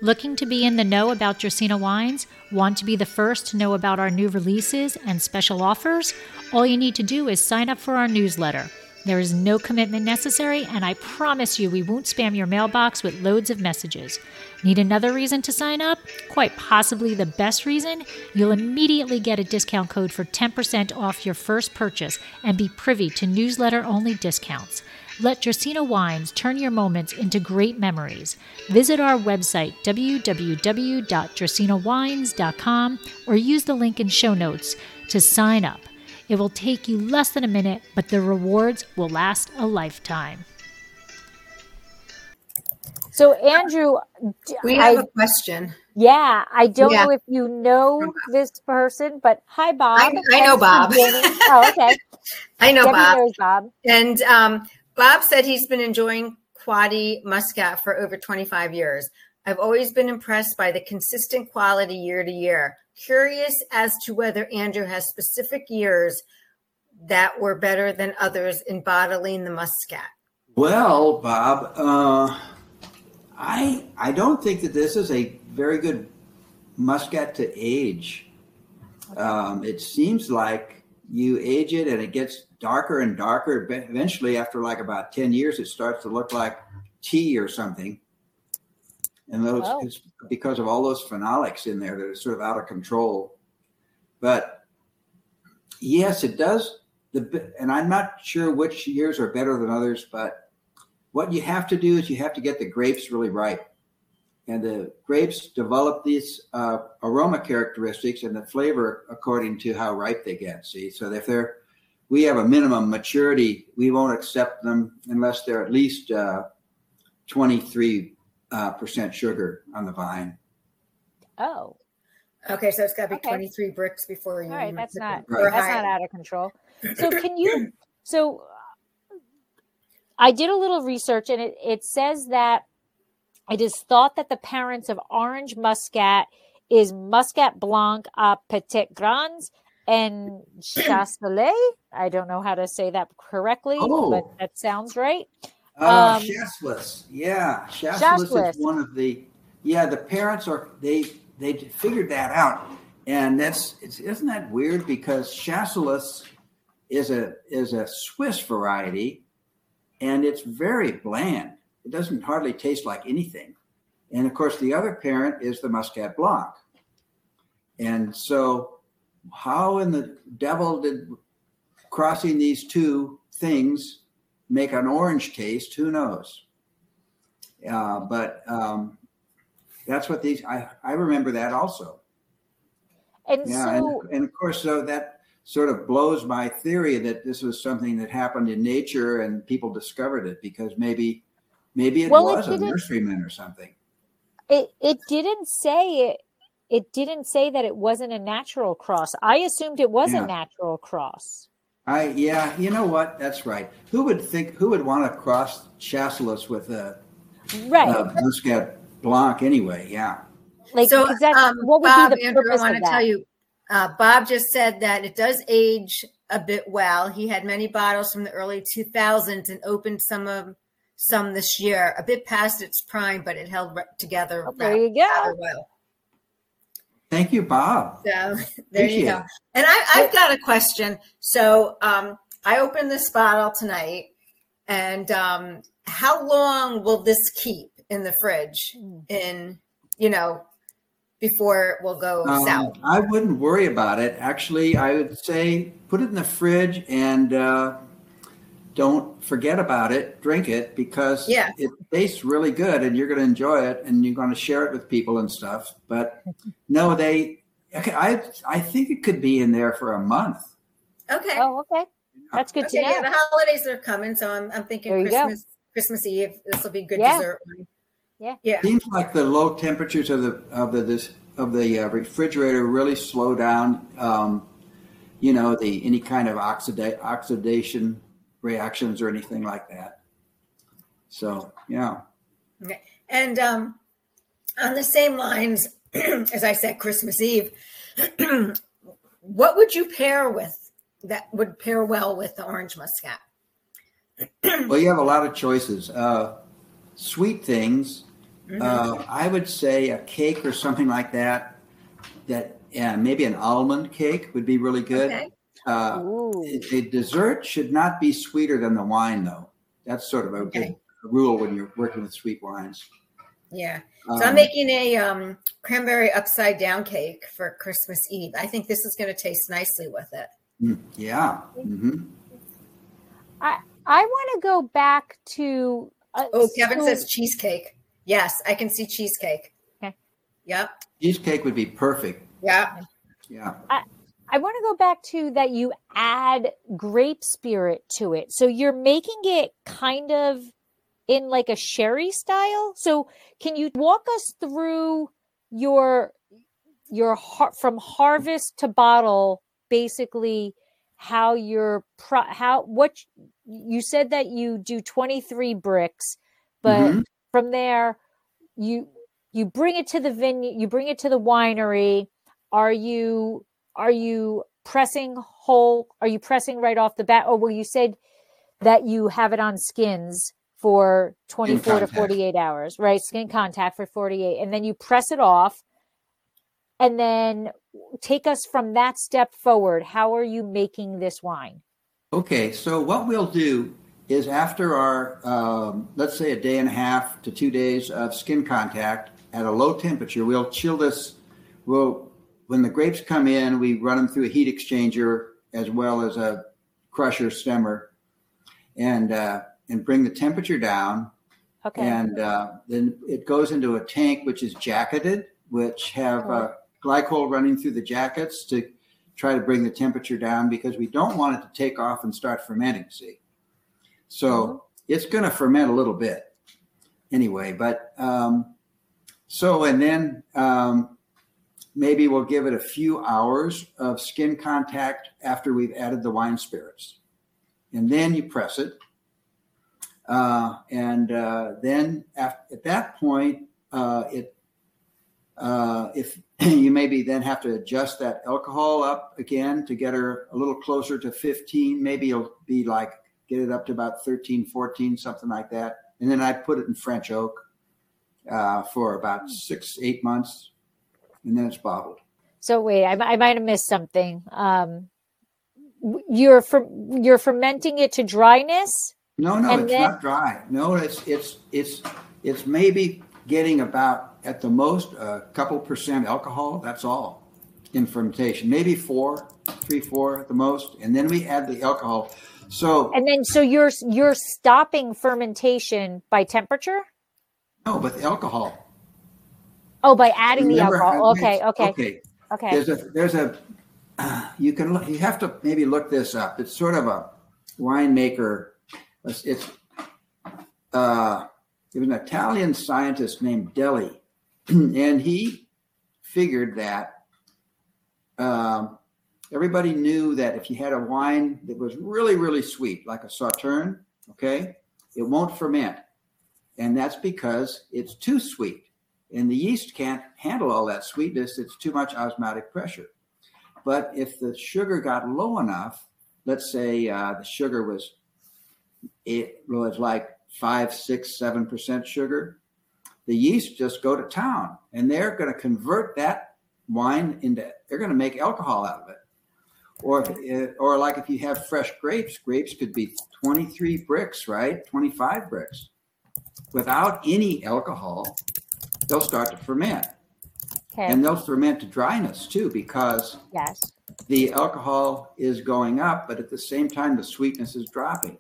[SPEAKER 2] Looking to be in the know about Dracaena wines? Want to be the first to know about our new releases and special offers? All you need to do is sign up for our newsletter. There is no commitment necessary, and I promise you we won't spam your mailbox with loads of messages. Need another reason to sign up? Quite possibly the best reason? You'll immediately get a discount code for 10% off your first purchase and be privy to newsletter only discounts. Let Dracaena Wines turn your moments into great memories. Visit our website, www.dracaenawines.com, or use the link in show notes to sign up. It will take you less than a minute, but the rewards will last a lifetime.
[SPEAKER 5] So Andrew,
[SPEAKER 3] We
[SPEAKER 5] I,
[SPEAKER 3] have a question.
[SPEAKER 5] yeah, I don't
[SPEAKER 3] Yeah.
[SPEAKER 5] know if you know this person, but hi, Bob.
[SPEAKER 3] I- I know Bob.
[SPEAKER 5] oh, okay.
[SPEAKER 3] I know
[SPEAKER 5] Debbie
[SPEAKER 3] Bob.
[SPEAKER 5] Bob.
[SPEAKER 3] And um, Bob said he's been enjoying Quady Muscat for over 25 years. I've always been impressed by the consistent quality year to year. Curious as to whether Andrew has specific years that were better than others in bottling the Muscat.
[SPEAKER 4] Well, Bob, uh, I I don't think that this is a very good muscat to age. Um, it seems like you age it and it gets darker and darker. Eventually, after like about ten years, it starts to look like tea or something. And those it's because of all those phenolics in there that are sort of out of control. But yes, it does. The and I'm not sure which years are better than others, but what you have to do is you have to get the grapes really ripe. And the grapes develop these uh, aroma characteristics and the flavor according to how ripe they get. See, so if they're, we have a minimum maturity, we won't accept them unless they're at least uh, 23 uh, percent sugar on the vine.
[SPEAKER 5] Oh,
[SPEAKER 3] Okay, so it's got to be
[SPEAKER 5] Okay.
[SPEAKER 3] 23 Brix before you.
[SPEAKER 5] all right. That's not
[SPEAKER 4] Right.
[SPEAKER 5] that's not out of control. So can you? So uh, I did a little research, and it it says that it is thought that the parents of orange muscat is Muscat Blanc à Petits Grains and Chasselet. I don't know how to say that correctly, but
[SPEAKER 4] Oh.
[SPEAKER 5] that sounds right.
[SPEAKER 4] Uh,
[SPEAKER 5] Um,
[SPEAKER 4] Chasselas, yeah,
[SPEAKER 5] Chasselas.
[SPEAKER 4] is one of the. Yeah, the parents are they they figured that out, and that's it's, isn't that weird because Chasselas is a is a Swiss variety, and it's very bland. It doesn't hardly taste like anything, and of course the other parent is the Muscat Blanc, and so how in the devil did crossing these two things make an orange taste. Who knows? Uh, but um, that's what these. I I remember that also.
[SPEAKER 5] And
[SPEAKER 4] Yeah,
[SPEAKER 5] so
[SPEAKER 4] and, and of course, so that sort of blows my theory that this was something that happened in nature and people discovered it because maybe maybe it
[SPEAKER 5] Well, it
[SPEAKER 4] was a nurseryman or something.
[SPEAKER 5] it it didn't say it. It didn't say that it wasn't a natural cross. I assumed it was
[SPEAKER 4] Yeah.
[SPEAKER 5] a natural cross.
[SPEAKER 4] I yeah, you know what? That's right. Who would think? Who would want to cross Chasselas with a,
[SPEAKER 5] Right.
[SPEAKER 4] a Muscat Blanc anyway? Yeah.
[SPEAKER 5] like
[SPEAKER 3] so,
[SPEAKER 5] that's,
[SPEAKER 3] um,
[SPEAKER 5] what would
[SPEAKER 3] Bob,
[SPEAKER 5] be the
[SPEAKER 3] Andrew,
[SPEAKER 5] purpose
[SPEAKER 3] I want
[SPEAKER 5] of
[SPEAKER 3] to tell
[SPEAKER 5] that?
[SPEAKER 3] you, uh, Bob just said that it does age a bit well. He had many bottles from the early 2000s and opened some of some this year, a bit past its prime, but it held re- together
[SPEAKER 5] Oh, there you go.
[SPEAKER 3] well.
[SPEAKER 4] Thank you, Bob.
[SPEAKER 3] So there
[SPEAKER 4] Appreciate
[SPEAKER 3] you go.
[SPEAKER 4] it.
[SPEAKER 3] And I, I've got a question. So um, I opened this bottle tonight, and um, how long will this keep in the fridge? In you know, before it will go
[SPEAKER 4] Um,
[SPEAKER 3] south.
[SPEAKER 4] I wouldn't worry about it. Actually, I would say put it in the fridge and uh, don't forget about it. Drink it because
[SPEAKER 3] Yeah.
[SPEAKER 4] it tastes really good and you're going to enjoy it and you're going to share it with people and stuff. But no, they. Okay, I I think it could be in there for a month.
[SPEAKER 3] Okay.
[SPEAKER 5] Oh, okay. That's good
[SPEAKER 3] okay.
[SPEAKER 5] to
[SPEAKER 3] Yeah, the holidays are coming, so I'm, I'm thinking
[SPEAKER 5] There you go.
[SPEAKER 3] Christmas Christmas Eve. This will be good
[SPEAKER 5] Yeah.
[SPEAKER 3] dessert. wine.
[SPEAKER 5] Yeah.
[SPEAKER 3] Yeah.
[SPEAKER 4] Seems like the low temperatures of the of the this of the uh, refrigerator really slow down. Um, you know the any kind of oxida- oxidation reactions or anything like that. So yeah.
[SPEAKER 3] Okay. And um, on the same lines, as I said, Christmas Eve, what would you pair with that would pair well with the orange muscat?
[SPEAKER 4] well, you have a lot of choices. Uh, sweet things, mm-hmm. uh, I would say a cake or something like that. That yeah, maybe an almond cake would be really good. Okay. Uh, a, dessert should not be sweeter than the wine, though. That's sort of a okay. good rule when you're working with sweet wines.
[SPEAKER 3] Yeah. So um, I'm making a um, cranberry upside down cake for Christmas Eve. I think this is going to taste nicely with it.
[SPEAKER 4] Mm, yeah. Mm-hmm.
[SPEAKER 2] I I want to go back to.
[SPEAKER 3] Uh, oh, Kevin so, says cheesecake. Yes, I can see cheesecake. Okay. Yep.
[SPEAKER 4] Cheesecake would be perfect.
[SPEAKER 3] Yeah.
[SPEAKER 4] Yeah.
[SPEAKER 2] I, I want to go back to that you add grape spirit to it. So you're making it kind of in like a sherry style. So can you walk us through your your from harvest to bottle basically how you're pro, how what you said that you do 23 Brix but mm-hmm. from there you you bring it to the vineyard you bring it to the winery are you are you pressing whole are you pressing right off the bat? Oh well you said that you have it on skins for 24 to 48 hours right? Skin contact for 48 and then you press it off and then take us from that step forward. How are you making this wine?
[SPEAKER 4] Okay, so what we'll do is after our, um, let's say, a day and a half to two days of skin contact at a low temperature, we'll chill this. We'll, when the grapes come in, we run them through a heat exchanger as well as a crusher stemmer, and uh, and bring the temperature down.
[SPEAKER 2] Okay.
[SPEAKER 4] And uh, then it goes into a tank which is jacketed, which have uh, glycol running through the jackets to try to bring the temperature down because we don't want it to take off and start fermenting. See, so mm-hmm. it's going to ferment a little bit anyway. But um, so and then um, maybe we'll give it a few hours of skin contact after we've added the wine spirits, and then you press it. Uh, and uh, then at that point, uh, it uh, if you maybe then have to adjust that alcohol up again to get her a little closer to 15. Maybe it'll be like get it up to about 13, 14, something like that. And then I put it in French oak uh, for about six, eight months, and then it's bottled.
[SPEAKER 2] So wait, I, I might have missed something. Um, you're fer- you're fermenting it to dryness.
[SPEAKER 4] No, no, it's then- not dry. No, it's it's it's it's maybe getting about at the most a couple percent alcohol. That's all in fermentation. Maybe four, three, four at the most, and then we add the alcohol. So
[SPEAKER 2] and then so you're you're stopping fermentation by temperature.
[SPEAKER 4] No, but the alcohol.
[SPEAKER 2] Oh, by adding Remember, the alcohol. Okay, okay,
[SPEAKER 4] okay, okay. There's a there's a uh, you can look, you have to maybe look this up. It's sort of a winemaker. It's, it's uh, there was an Italian scientist named Deli, and he figured that um, everybody knew that if you had a wine that was really, really sweet, like a Sauterne, okay, it won't ferment. And that's because it's too sweet. And the yeast can't handle all that sweetness. It's too much osmotic pressure. But if the sugar got low enough, let's say uh, the sugar was it was like five, six, seven percent sugar, the yeast just go to town and they're going to convert that wine into they're going to make alcohol out of it. Or or like if you have fresh grapes, grapes could be 23 Brix, right? 25 Brix. Without any alcohol, they'll start to ferment. Okay. And they'll ferment to dryness too because
[SPEAKER 2] yes.
[SPEAKER 4] the alcohol is going up, but at the same time the sweetness is dropping.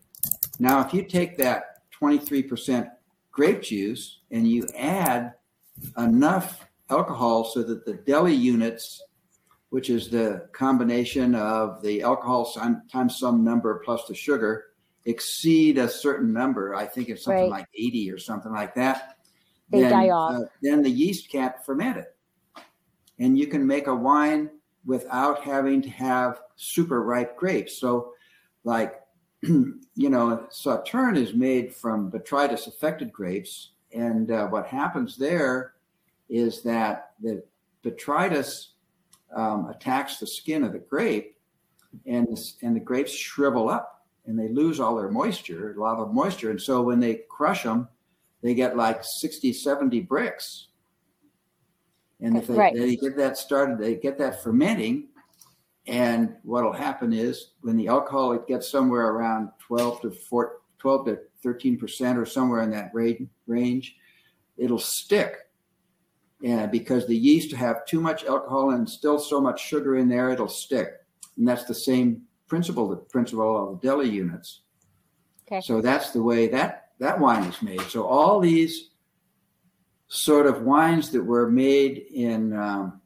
[SPEAKER 4] Now, if you take that 23% grape juice and you add enough alcohol so that the deli units, which is the combination of the alcohol times some number plus the sugar, exceed a certain number. I think it's something right. like 80 or something like that.
[SPEAKER 2] They then, die off. Uh,
[SPEAKER 4] then the yeast can't ferment it. And you can make a wine without having to have super ripe grapes. So, like you know, Sauterne is made from botrytis affected grapes. And uh, what happens there is that the botrytis um, attacks the skin of the grape and, and the grapes shrivel up and they lose all their moisture, a lot of moisture. And so when they crush them, they get like 60, 70 Brix. And if they, right. they get that started, they get that fermenting, and what will happen is when the alcohol it gets somewhere around 12 to 4, 12 to 13 percent or somewhere in that range, it'll stick. And because the yeast have too much alcohol and still so much sugar in there, it'll stick. And that's the same principle, the principle of the deli units. Okay. So that's the way that that wine is made. So all these sort of wines that were made in um,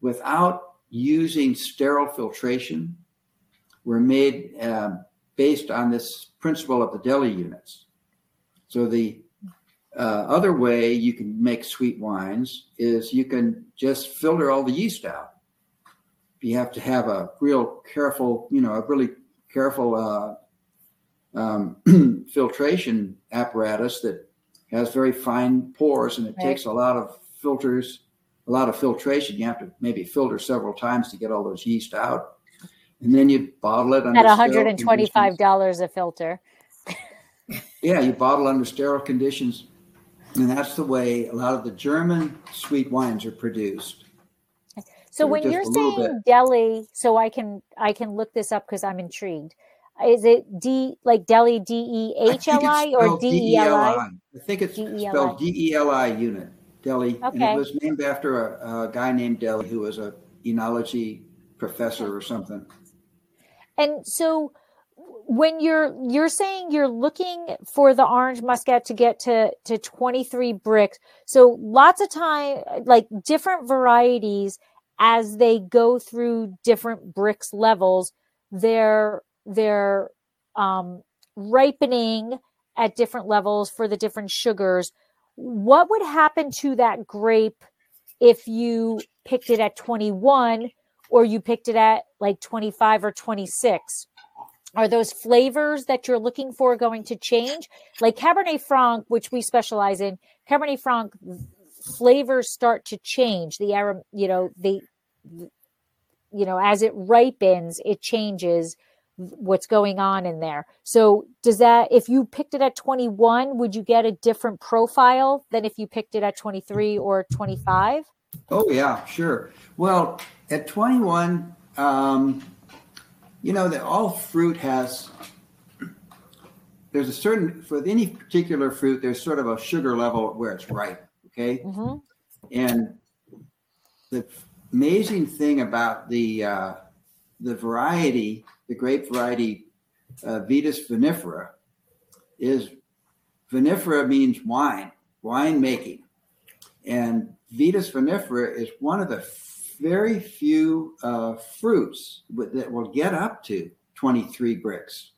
[SPEAKER 4] without using sterile filtration were made uh, based on this principle of the deli units. So the uh, other way you can make sweet wines is you can just filter all the yeast out. You have to have a real careful, you know, a really careful uh, um, filtration apparatus that has very fine pores, and it right. takes a lot of filters a lot of filtration. You have to maybe filter several times to get all those yeast out. And then you bottle it
[SPEAKER 2] at $125 a filter.
[SPEAKER 4] yeah, you bottle under sterile conditions. And that's the way a lot of the German sweet wines are produced.
[SPEAKER 2] So when you're saying deli, so I can I can look this up because I'm intrigued. Is it D like deli D E H L I or D E L I?
[SPEAKER 4] I think it's spelled D E L I unit. Deli. Okay. And it was named after a, a guy named Deli who was a enology professor or something.
[SPEAKER 2] And so when you're you're saying you're looking for the orange muscat to get to to 23 Brix so lots of time like different varieties as they go through different Brix levels they're they're um ripening at different levels for the different sugars what would happen to that grape if you picked it at 21 or you picked it at like 25 or 26? Are those flavors that you're looking for going to change? Like Cabernet Franc, which we specialize in, Cabernet Franc flavors start to change. The arom, you know, the you know, as it ripens, it changes what's going on in there. So does that if you picked it at 21, would you get a different profile than if you picked it at 23 or 25?
[SPEAKER 4] Oh yeah, sure. Well, at 21, um, you know that all fruit has there's a certain for any particular fruit there's sort of a sugar level where it's ripe okay mm-hmm. and the amazing thing about the uh, the variety the grape variety uh, Vitis vinifera is vinifera means wine, wine making. And Vitis vinifera is one of the very few uh, fruits that will get up to 23 Brix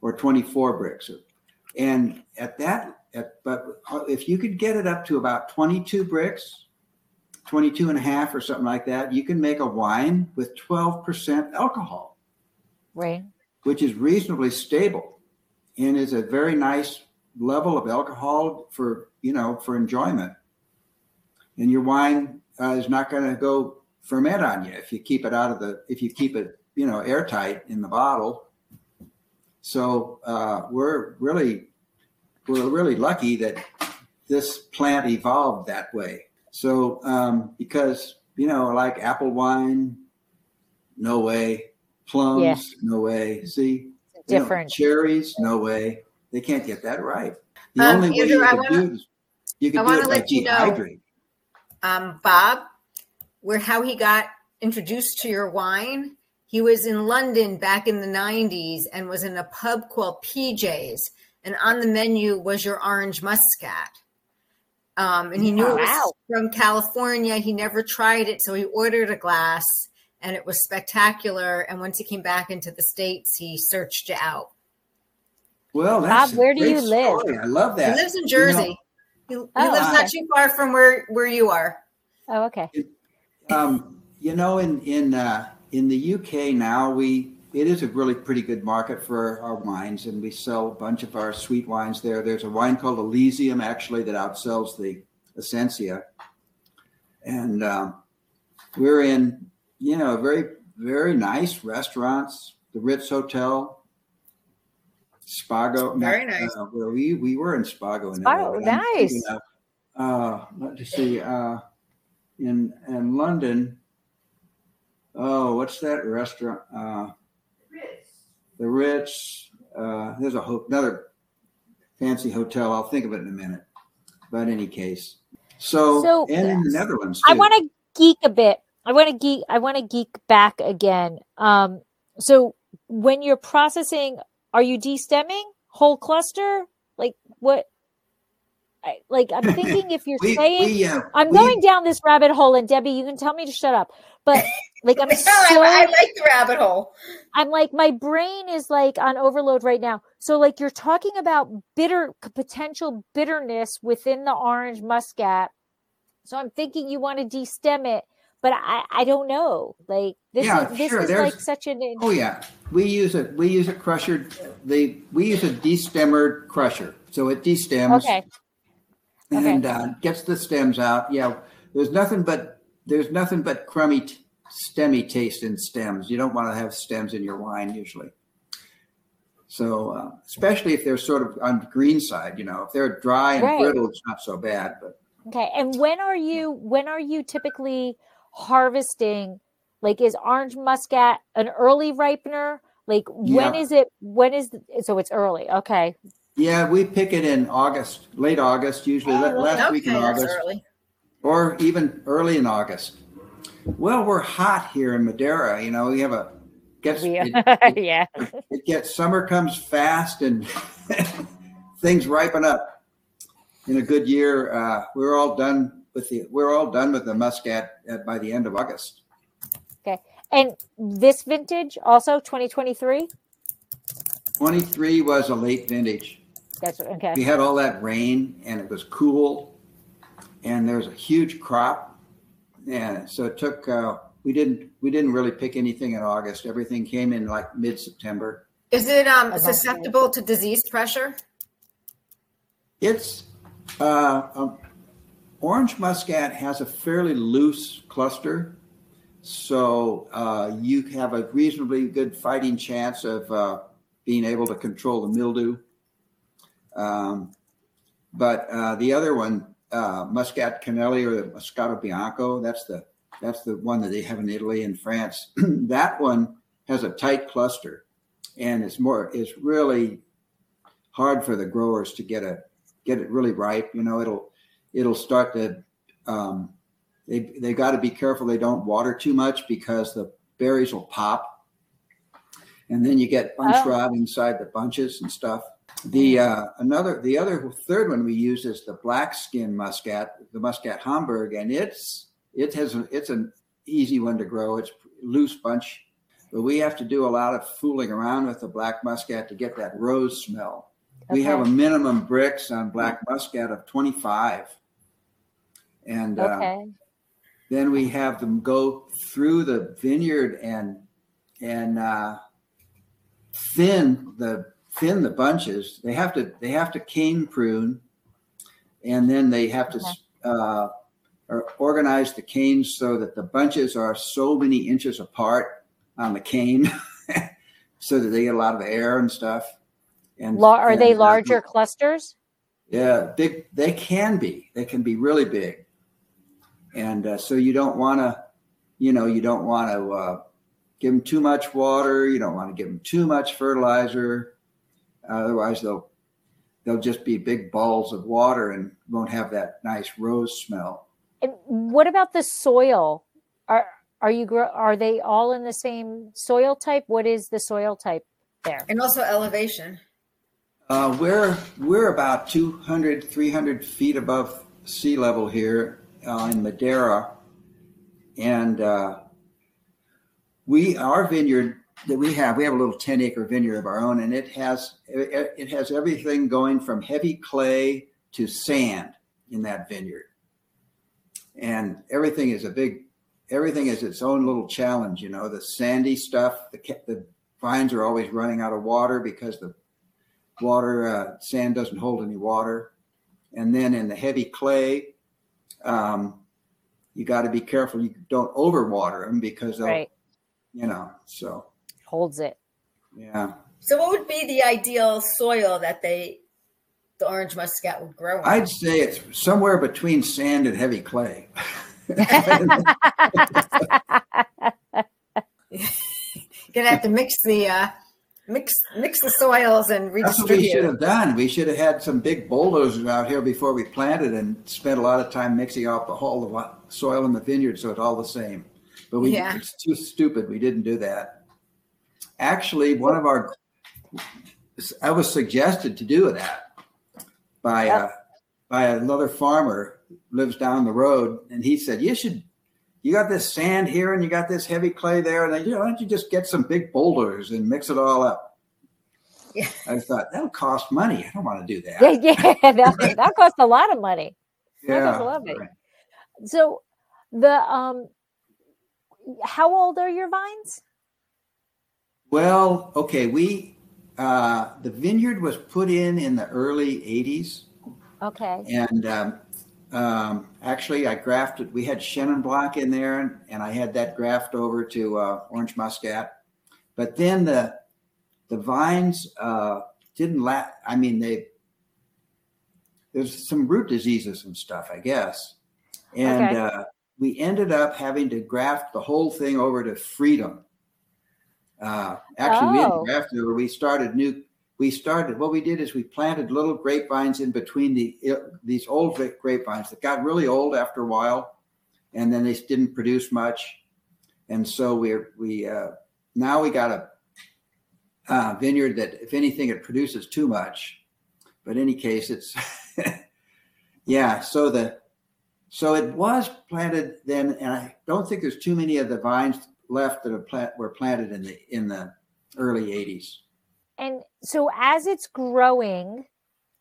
[SPEAKER 4] or 24 Brix. And at that, at, but if you could get it up to about 22 Brix, 22 and a half or something like that, you can make a wine with 12% alcohol.
[SPEAKER 2] Right.
[SPEAKER 4] Which is reasonably stable and is a very nice level of alcohol for, you know, for enjoyment. And your wine uh, is not going to go ferment on you if you keep it out of the, if you keep it, you know, airtight in the bottle. So uh, we're really, we're really lucky that this plant evolved that way. So, um, because, you know, like apple wine, no way. Plums, yeah. no way. See?
[SPEAKER 2] Different.
[SPEAKER 4] know, cherries, no way. They can't get that right. The um, only way you can wanna, do it is you can do it by dehydrate.
[SPEAKER 3] um, Bob, where how he got introduced to your wine. He was in London back in the 90s and was in a pub called PJ's. And on the menu was your orange muscat. Um, and he knew oh, it was wow. From California. He never tried it, so he ordered a glass, and it was spectacular. And once he came back into the states, he searched it out.
[SPEAKER 4] Well,
[SPEAKER 2] Bob, where do you
[SPEAKER 4] story.
[SPEAKER 2] live?
[SPEAKER 4] I love that.
[SPEAKER 3] He lives in Jersey. You know, he, he oh, lives okay. not too far from where where you are.
[SPEAKER 2] Oh, okay.
[SPEAKER 4] um, you know, in in uh, in the UK now, we it is a really pretty good market for our wines, and we sell a bunch of our sweet wines there. There's a wine called Elysium actually that outsells the Essensia, and um, we're in you know very very nice restaurants, the Ritz Hotel, Spago.
[SPEAKER 3] Very nice.
[SPEAKER 4] Uh, where we we were in Spago. In
[SPEAKER 2] Spago.
[SPEAKER 4] I'm
[SPEAKER 2] nice.
[SPEAKER 4] of, Uh, let's see. Uh, in in London. Oh, what's that restaurant? Uh, the Ritz. Uh, there's a ho- another fancy hotel. I'll think of it in a minute. But in any case, so,
[SPEAKER 2] So-
[SPEAKER 4] and in the Netherlands. Too.
[SPEAKER 2] I want to geek a bit. I want to geek. I want to geek back again. Um, so when you're processing, are you destemming whole cluster? Like what? I, like I'm thinking if you're
[SPEAKER 4] we,
[SPEAKER 2] saying
[SPEAKER 4] we, uh,
[SPEAKER 2] I'm
[SPEAKER 4] we-
[SPEAKER 2] going down this rabbit hole, and Debbie, you can tell me to shut up. But like I'm
[SPEAKER 3] No,
[SPEAKER 2] so
[SPEAKER 3] I, I like the rabbit hole.
[SPEAKER 2] I'm like my brain is like on overload right now. So like you're talking about bitter potential bitterness within the orange muscat. So I'm thinking you want to destem it, but I I don't know. Like this
[SPEAKER 4] Yeah,
[SPEAKER 2] is this
[SPEAKER 4] sure,
[SPEAKER 2] is
[SPEAKER 4] there's-
[SPEAKER 2] like such an
[SPEAKER 4] Oh yeah, we use a we use a crusher. The we use a destemmered crusher, so it destems
[SPEAKER 2] okay.
[SPEAKER 4] And uh, gets the stems out. Yeah, there's nothing but there's nothing but crummy, t- stemmy taste in stems. You don't want to have stems in your wine usually. So uh, especially if they're sort of on the green side, you know, if they're dry and
[SPEAKER 2] Right.
[SPEAKER 4] brittle, it's not so bad. But
[SPEAKER 2] Okay. And when are you when are you typically harvesting? Like is orange muscat an early ripener? Like when
[SPEAKER 4] Yeah.
[SPEAKER 2] is it when is the, so it's early. Okay.
[SPEAKER 4] Yeah, we pick it in August, late August, usually la- last
[SPEAKER 3] Okay,
[SPEAKER 4] week in August. or even early in August. Well, we're hot here in Madera. You know, we have a gets
[SPEAKER 2] We-
[SPEAKER 4] it, it,
[SPEAKER 2] yeah.
[SPEAKER 4] it gets summer comes fast and things ripen up. In a good year, uh, we're all done with the we're all done with the muscat at, by the end of August.
[SPEAKER 2] Okay, and this vintage also 2023?
[SPEAKER 4] Twenty three was a late vintage.
[SPEAKER 2] That's okay.
[SPEAKER 4] We had all that rain and it was cool, and there was a huge crop, and so it took. Uh, we didn't we didn't really pick anything in August. Everything came in like mid September.
[SPEAKER 3] Is it um susceptible to disease pressure?
[SPEAKER 4] It's uh, um, orange muscat has a fairly loose cluster, so uh, you have a reasonably good fighting chance of uh, being able to control the mildew. Um, but uh, the other one, uh, Muscat Canelli or the Moscato Bianco, that's the that's the one that they have in Italy and France. that one has a tight cluster, and it's more it's really hard for the growers to get a get it really ripe. You know, it'll it'll start to um, they they got to be careful they don't water too much because the berries will pop, and then you get bunch
[SPEAKER 2] Oh.
[SPEAKER 4] rot inside the bunches and stuff. The uh, another the other third one we use is the black skin muscat, the muscat Hamburg, and it's it has a, it's an easy one to grow. It's loose bunch, but we have to do a lot of fooling around with the black muscat to get that rose smell. We have a minimum Brix on black muscat of 25. And uh,
[SPEAKER 2] Okay.
[SPEAKER 4] then we have them go through the vineyard and and uh, thin the thin the bunches. They have to they have to cane prune, and then they have to uh, organize the canes so that the bunches are so many inches apart on the cane, so that they get a lot of air and stuff. And
[SPEAKER 2] La- are they
[SPEAKER 4] and, uh,
[SPEAKER 2] larger clusters?
[SPEAKER 4] yeah, big. They can be. They can be really big, and uh, so you don't want to, you know, you don't want to uh, give them too much water. You don't want to give them too much fertilizer. Otherwise, they'll they'll just be big balls of water and won't have that nice rose smell.
[SPEAKER 2] And what about the soil? Are are you grow? Are they all in the same soil type? What is the soil type there?
[SPEAKER 3] And also elevation.
[SPEAKER 4] Uh, we're we're about 200, 300 feet above sea level here uh, in Madera, and uh, we our vineyard that we have we have a little 10 acre vineyard of our own, and it has it, it has everything going from heavy clay to sand in that vineyard, and everything is a big everything is its own little challenge. You know, the sandy stuff, the the vines are always running out of water because the water uh, sand doesn't hold any water. And then in the heavy clay, um, you got to be careful you don't overwater them because they'll,
[SPEAKER 5] Right.
[SPEAKER 4] you know. So
[SPEAKER 5] Holds it.
[SPEAKER 4] yeah,
[SPEAKER 3] So, what would be the ideal soil that they, the orange muscat, would grow in?
[SPEAKER 4] I'd say it's somewhere between sand and heavy clay.
[SPEAKER 3] Gonna have to mix the uh, mix mix the soils and redistribute.
[SPEAKER 4] That's what we should have done. We should have had some big bulldozers out here before we planted and spent a lot of time mixing out the whole of the soil in the vineyard so it's all the same. But we
[SPEAKER 3] Yeah.
[SPEAKER 4] it's too stupid. We didn't do that. Actually, one of our I was suggested to do that by uh, by another farmer lives down the road, and he said you should. You got this sand here, and you got this heavy clay there, and then, you know, why don't you just get some big boulders and mix it all up?
[SPEAKER 3] Yeah.
[SPEAKER 4] I thought that'll cost money. I don't want to do that.
[SPEAKER 5] yeah, yeah, that, that costs a lot of money. costs a lot of
[SPEAKER 4] right.
[SPEAKER 5] So the um how old are your vines?
[SPEAKER 4] Well, okay, we uh, the vineyard was put in in the early '80s,
[SPEAKER 5] Okay.
[SPEAKER 4] and um, um, actually, I grafted. We had Chenin Blanc in there, and, and I had that graft over to uh, Orange Muscat. But then the the vines uh, didn't la I mean, they there's some root diseases and stuff, I guess, and
[SPEAKER 5] Okay.
[SPEAKER 4] uh, we ended up having to graft the whole thing over to Freedom. Uh, actually, we
[SPEAKER 5] Oh.
[SPEAKER 4] graft. We started new. We started. What we did is we planted little grapevines in between the these old vi- grapevines that got really old after a while, and then they didn't produce much. And so we're we uh, now we got a uh, vineyard that, if anything, it produces too much. But in any case, it's yeah. So the so it was planted then, and I don't think there's too many of the vines left that are plant, were planted in the in the early '80s.
[SPEAKER 5] And so as it's growing,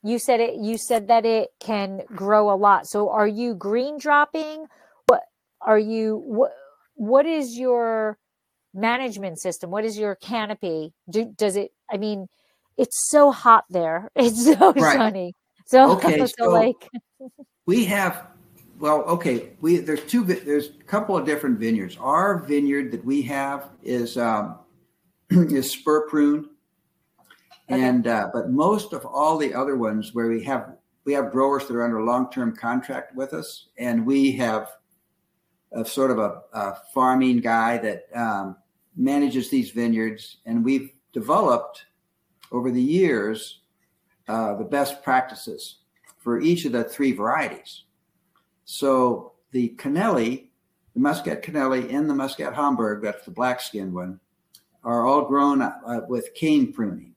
[SPEAKER 5] you said it you said that it can grow a lot. So are you green dropping? What are you what what is your management system? What is your canopy? Do, does it I mean it's so hot there. It's so
[SPEAKER 4] Right.
[SPEAKER 5] sunny. So,
[SPEAKER 4] Okay,
[SPEAKER 5] so,
[SPEAKER 4] so-
[SPEAKER 5] like
[SPEAKER 4] We have well, okay. We there's two. There's a couple of different vineyards. Our vineyard that we have is um, is spur prune,
[SPEAKER 5] Okay.
[SPEAKER 4] and uh, but most of all the other ones where we have we have growers that are under long term contract with us, and we have a sort of a, a farming guy that um, manages these vineyards, and we've developed over the years uh, the best practices for each of the three varieties. So the Canelli, the Muscat Canelli, and the Muscat Hamburg, that's the black skinned one, are all grown uh, with cane pruning.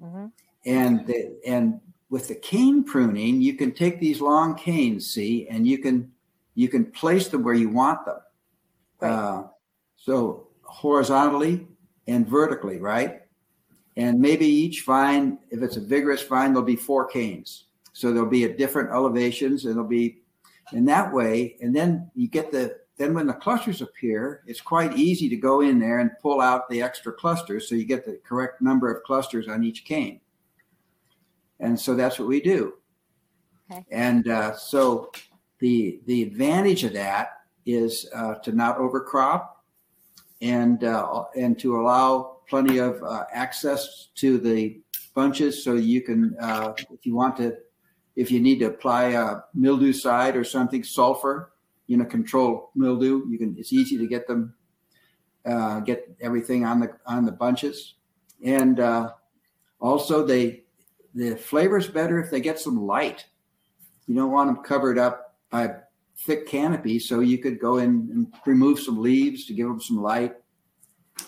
[SPEAKER 5] Mhm.
[SPEAKER 4] And the, and with the cane pruning, you can take these long canes, see, and you can you can place them where you want them.
[SPEAKER 5] Right.
[SPEAKER 4] Uh, so horizontally and vertically, right? And maybe each vine, if it's a vigorous vine, there'll be four canes. So there'll be at different elevations, and there'll be in that way. And then you get the then when the clusters appear, it's quite easy to go in there and pull out the extra clusters, so you get the correct number of clusters on each cane. And so that's what we do.
[SPEAKER 5] Okay.
[SPEAKER 4] And uh, so the the advantage of that is uh, to not overcrop and uh, and to allow plenty of uh, access to the bunches so you can uh, if you want to if you need to apply a mildewcide or something sulfur you know control mildew you can it's easy to get them uh, get everything on the on the bunches. And uh, also they the flavor's better if they get some light. You don't want them covered up by thick canopy so you could go in and remove some leaves to give them some light.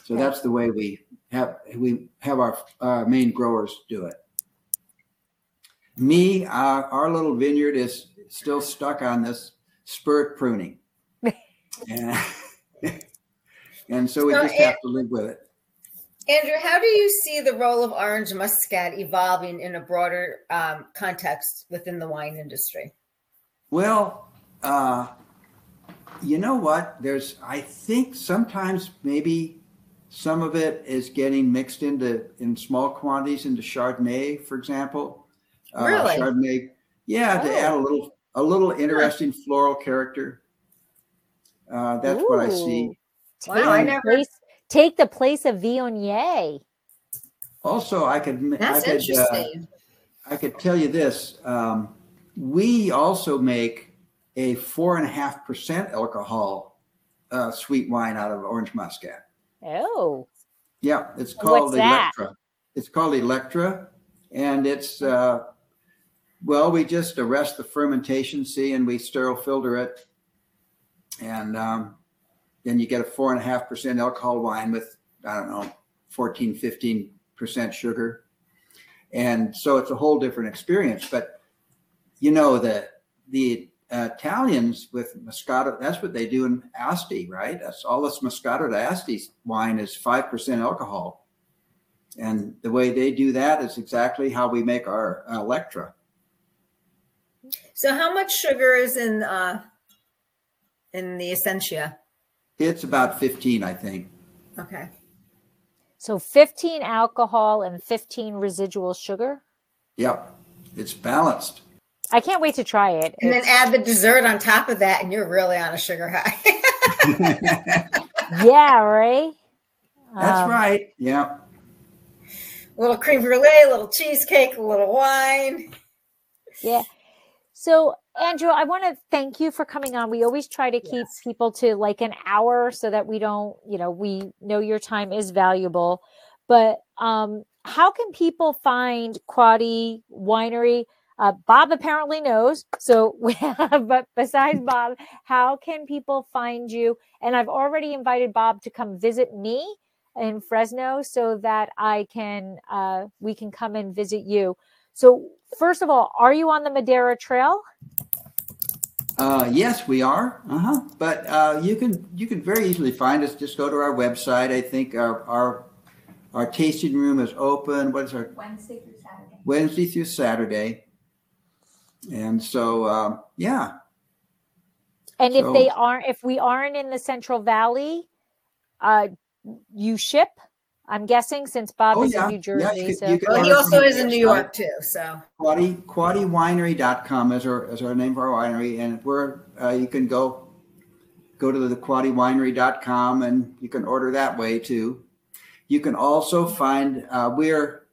[SPEAKER 4] So that's the way we have we have our uh, main growers do it. Me, our, our little vineyard is still stuck on this spur pruning, and, and so we
[SPEAKER 3] So
[SPEAKER 4] just
[SPEAKER 3] it-
[SPEAKER 4] have to live with it.
[SPEAKER 3] Andrew, how do you see the role of orange muscat evolving in a broader um, context within the wine industry?
[SPEAKER 4] Well, uh, you know what? There's, I think sometimes maybe Some of it is getting mixed into in small quantities into Chardonnay, for example.
[SPEAKER 3] Uh, really?
[SPEAKER 4] Chardonnay, yeah, oh. to add a little a little interesting floral character. Uh, that's Ooh. what I see.
[SPEAKER 3] Wow, and I never
[SPEAKER 2] place, take the place of Viognier.
[SPEAKER 4] Also, I could
[SPEAKER 3] that's
[SPEAKER 4] I could, uh,
[SPEAKER 3] interesting.
[SPEAKER 4] Uh, I could tell you this. Um, we also make a four and a half percent alcohol uh, sweet wine out of orange muscat.
[SPEAKER 2] Oh.
[SPEAKER 4] Yeah, it's called
[SPEAKER 2] What's Electra.
[SPEAKER 4] That? It's called Electra, and it's uh, well, we just arrest the fermentation, see, and we sterile filter it, and um, then you get a four and a half percent alcohol wine with I don't know 14, 15 percent sugar, and so it's a whole different experience. But you know the the Italians with Moscato, that's what they do in Asti, right? That's all this Moscato Asti wine is 5% alcohol. And the way they do that is exactly how we make our uh, Electra.
[SPEAKER 3] So how much sugar is in uh, in the Essensia?
[SPEAKER 4] It's about 15, I think.
[SPEAKER 3] Okay.
[SPEAKER 2] So 15 alcohol and 15 residual sugar?
[SPEAKER 4] Yep. It's balanced.
[SPEAKER 2] I can't wait to try it.
[SPEAKER 3] And it's... then add the dessert on top of that, and you're really on a sugar high.
[SPEAKER 2] yeah, right.
[SPEAKER 4] That's um, right. Yeah.
[SPEAKER 3] A little cream brulee, a little cheesecake, a little wine.
[SPEAKER 2] Yeah. So, Andrew, I want to thank you for coming on. We always try to keep yes. people to like an hour so that we don't, you know, we know your time is valuable. But um, how can people find Quady Winery? Uh, Bob apparently knows. So, but besides Bob, how can people find you? And I've already invited Bob to come visit me in Fresno so that I can, uh, we can come and visit you. So, first of all, are you on the Madera Trail?
[SPEAKER 4] Uh, yes, we are. Uh-huh. But uh, you can you can very easily find us. Just go to our website. I think our our our tasting room is open. What is our
[SPEAKER 3] Wednesday through Saturday?
[SPEAKER 4] Wednesday through Saturday. And so, uh, yeah.
[SPEAKER 2] And so, if they aren't, if we aren't in the Central Valley, uh, you ship. I'm guessing since Bob
[SPEAKER 4] oh,
[SPEAKER 2] is
[SPEAKER 4] yeah.
[SPEAKER 2] in New Jersey.
[SPEAKER 4] Yeah, you
[SPEAKER 2] so.
[SPEAKER 4] you
[SPEAKER 3] well, he also is in New York too. So
[SPEAKER 4] Quady QuadyWinery.com is our is our name for our winery, and we're uh, you can go go to the QuadyWinery.com and you can order that way too. You can also find uh, we're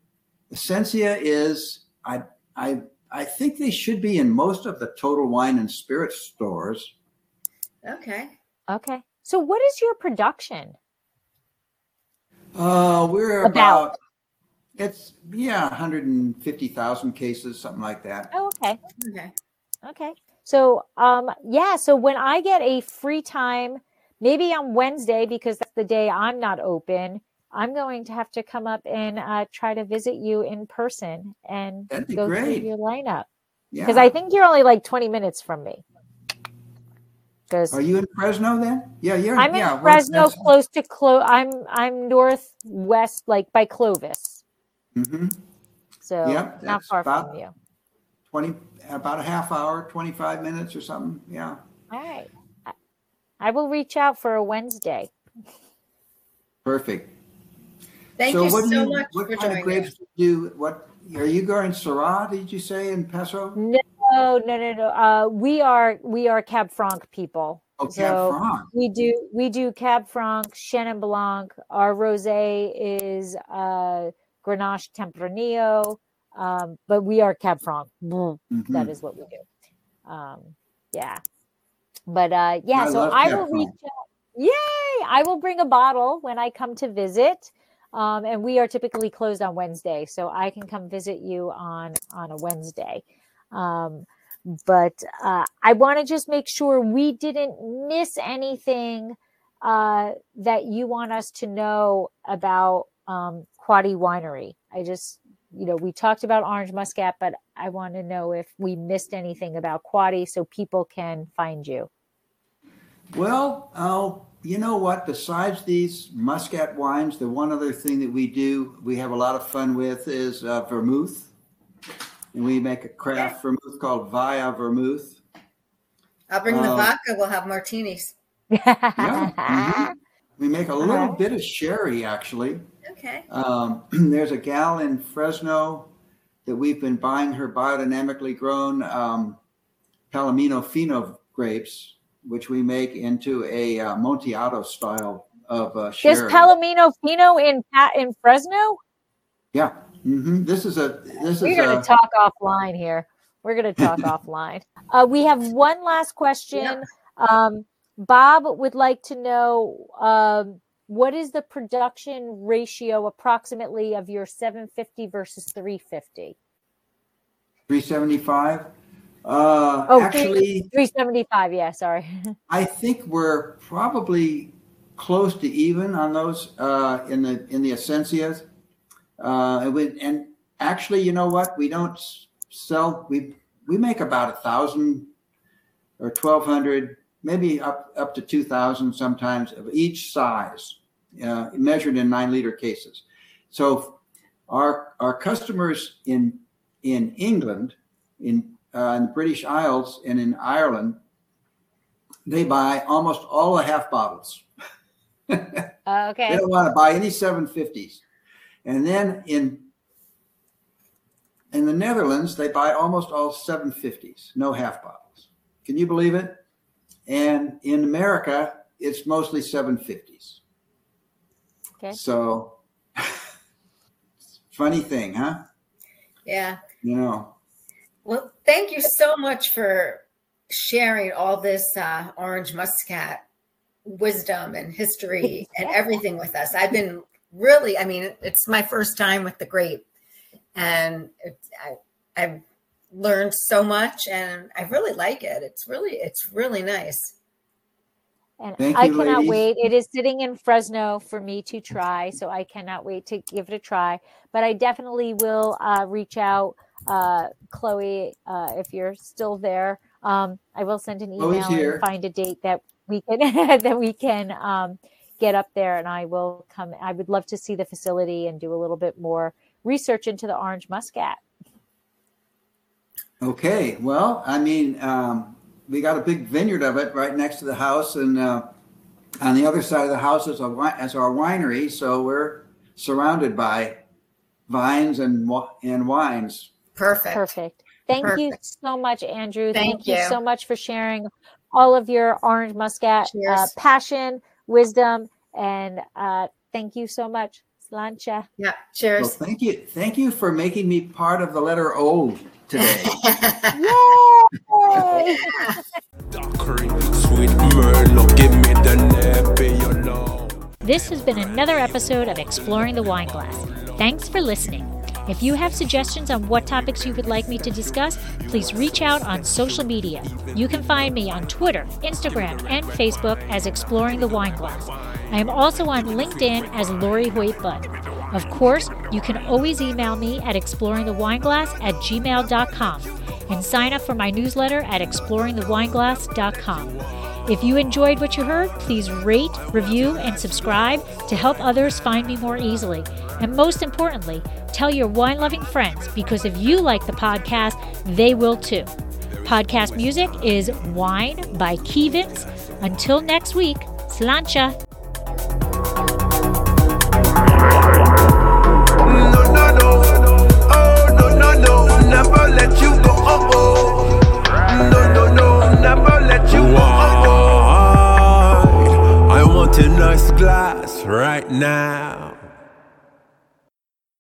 [SPEAKER 4] Essensia is I I I think they should be in most of the Total Wine and Spirits stores.
[SPEAKER 3] Okay.
[SPEAKER 2] Okay. So, what is your production?
[SPEAKER 4] Uh, we're about, about it's yeah, 150,000 cases, something like that.
[SPEAKER 2] Oh, okay.
[SPEAKER 3] Okay.
[SPEAKER 2] Okay. So, um, yeah. So when I get a free time, maybe on Wednesday because that's the day I'm not open. I'm going to have to come up and uh, try to visit you in person and
[SPEAKER 4] be
[SPEAKER 2] go
[SPEAKER 4] great.
[SPEAKER 2] through your lineup.
[SPEAKER 4] Yeah.
[SPEAKER 2] Because I think you're only like 20 minutes from me.
[SPEAKER 4] Because are you in Fresno then? Yeah, you're.
[SPEAKER 2] I'm
[SPEAKER 4] yeah,
[SPEAKER 2] in Fresno, close to Clo. I'm I'm northwest, like by Clovis.
[SPEAKER 4] Mm-hmm.
[SPEAKER 2] So
[SPEAKER 4] yep,
[SPEAKER 2] not far from you.
[SPEAKER 4] Twenty, about a half hour, twenty-five minutes or something. Yeah.
[SPEAKER 2] All right. I will reach out for a Wednesday.
[SPEAKER 4] Perfect.
[SPEAKER 3] Thank
[SPEAKER 4] so
[SPEAKER 3] you
[SPEAKER 4] what
[SPEAKER 3] so
[SPEAKER 4] you,
[SPEAKER 3] much
[SPEAKER 4] what
[SPEAKER 3] for
[SPEAKER 4] kind of grapes do you what are you growing Syrah? Did you say in Paso?
[SPEAKER 2] No, no, no, no. Uh, we are we are Cab Franc people.
[SPEAKER 4] Oh, Cab Franc.
[SPEAKER 2] We do we do Cab Franc, Chenin Blanc. Our rosé is uh, Grenache Tempranillo, um, but we are Cab Franc. Mm-hmm. That is what we do. Um, yeah, but uh, yeah.
[SPEAKER 4] I
[SPEAKER 2] so I will
[SPEAKER 4] Franc.
[SPEAKER 2] reach out. Yay! I will bring a bottle when I come to visit. Um, and we are typically closed on Wednesday, so I can come visit you on on a Wednesday. Um, but uh, I want to just make sure we didn't miss anything uh, that you want us to know about um, Quady Winery. I just, you know, we talked about Orange Muscat, but I want to know if we missed anything about Quady so people can find you.
[SPEAKER 4] Well, oh, you know what? Besides these Muscat wines, the one other thing that we do, we have a lot of fun with is uh, vermouth. And we make a craft vermouth called Vya Vermouth.
[SPEAKER 3] I'll bring the um, vodka. We'll have martinis.
[SPEAKER 4] yeah. Mm-hmm. We make a little
[SPEAKER 5] Alright.
[SPEAKER 4] bit of sherry, actually.
[SPEAKER 3] Okay.
[SPEAKER 4] Um, there's a gal in Fresno that we've been buying her biodynamically grown um, Palomino Fino grapes, which we make into a uh, Montiato style of uh, sherry.
[SPEAKER 5] There's Palomino Fino in Pa- in Fresno.
[SPEAKER 4] yeah. Hmm This is a this
[SPEAKER 5] We're
[SPEAKER 4] is
[SPEAKER 5] going
[SPEAKER 4] a
[SPEAKER 5] to talk offline here. We're going to talk offline. Uh, we have one last question. Um, Bob would like to know um, what is the production ratio approximately of your 750 versus 350?
[SPEAKER 4] 375. Uh,
[SPEAKER 5] Oh,
[SPEAKER 4] actually,
[SPEAKER 5] 375. Yeah, sorry.
[SPEAKER 4] I think we're probably close to even on those uh, in the in the Essensias. Uh, and, we, and actually, you know what? We don't sell. We we make about a thousand or twelve hundred, maybe up up to two thousand sometimes of each size, uh, measured in nine liter cases. So our our customers in in England, in uh, in the British Isles, and in Ireland they buy almost all the half bottles. Okay. They
[SPEAKER 5] Uh,
[SPEAKER 4] don't want to buy any 750s. And then in in the Netherlands, they buy almost all 750s, no half bottles. Can you believe it? And in America, it's mostly 750s.
[SPEAKER 5] Okay.
[SPEAKER 4] So funny thing, huh?
[SPEAKER 3] Yeah.
[SPEAKER 4] You know.
[SPEAKER 3] Well, thank you so much for sharing all this uh, orange muscat wisdom and history and everything with us. I've been really, I mean, it's my first time with the grape, and it's, I, I've learned so much, and I really like it. It's really, it's really nice.
[SPEAKER 5] And
[SPEAKER 4] Thank
[SPEAKER 5] I
[SPEAKER 4] you,
[SPEAKER 5] cannot
[SPEAKER 4] ladies.
[SPEAKER 5] wait. It is sitting in Fresno for me to try, so I cannot wait to give it a try. But I definitely will uh, reach out, uh, Chloe, uh, if you're still there. Um, I will send an email and find a date that we can that we can um, get up there, and I will come. I would love to see the facility and do a little bit more research into the orange muscat.
[SPEAKER 4] Okay, well, I mean, um, we got a big vineyard of it right next to the house, and uh, on the other side of the house is a is our winery. So we're surrounded by vines and and wines.
[SPEAKER 3] Perfect.
[SPEAKER 5] Perfect. Thank you so much, Andrew.
[SPEAKER 3] Thank
[SPEAKER 5] you.
[SPEAKER 3] you.
[SPEAKER 5] so much for sharing all of your orange muscat uh, passion, wisdom, and uh, thank you so much, Slainte.
[SPEAKER 3] Yeah. cheers.
[SPEAKER 4] Well, thank you, thank you for making me part of the letter O today.
[SPEAKER 5] Yay!
[SPEAKER 1] Dockery, sweet Merlot, give me the nappy, your love.
[SPEAKER 2] This has been another episode of Exploring the Wine Glass. Thanks for listening. If you have suggestions on what topics you would like me to discuss, please reach out on social media. You can find me on Twitter, Instagram, and Facebook as Exploring the Wine Glass. I am also on LinkedIn as Lori Hoyt Budd. Of course, you can always email me at exploringthewineglass at gmail.com and sign up for my newsletter at exploringthewineglass.com. If you enjoyed what you heard, please rate, review, and subscribe to help others find me more easily. And most importantly, tell your wine loving friends because if you like the podcast, they will too. Podcast music is Wine by Kēvens. Until next week, slainte. Glass right now.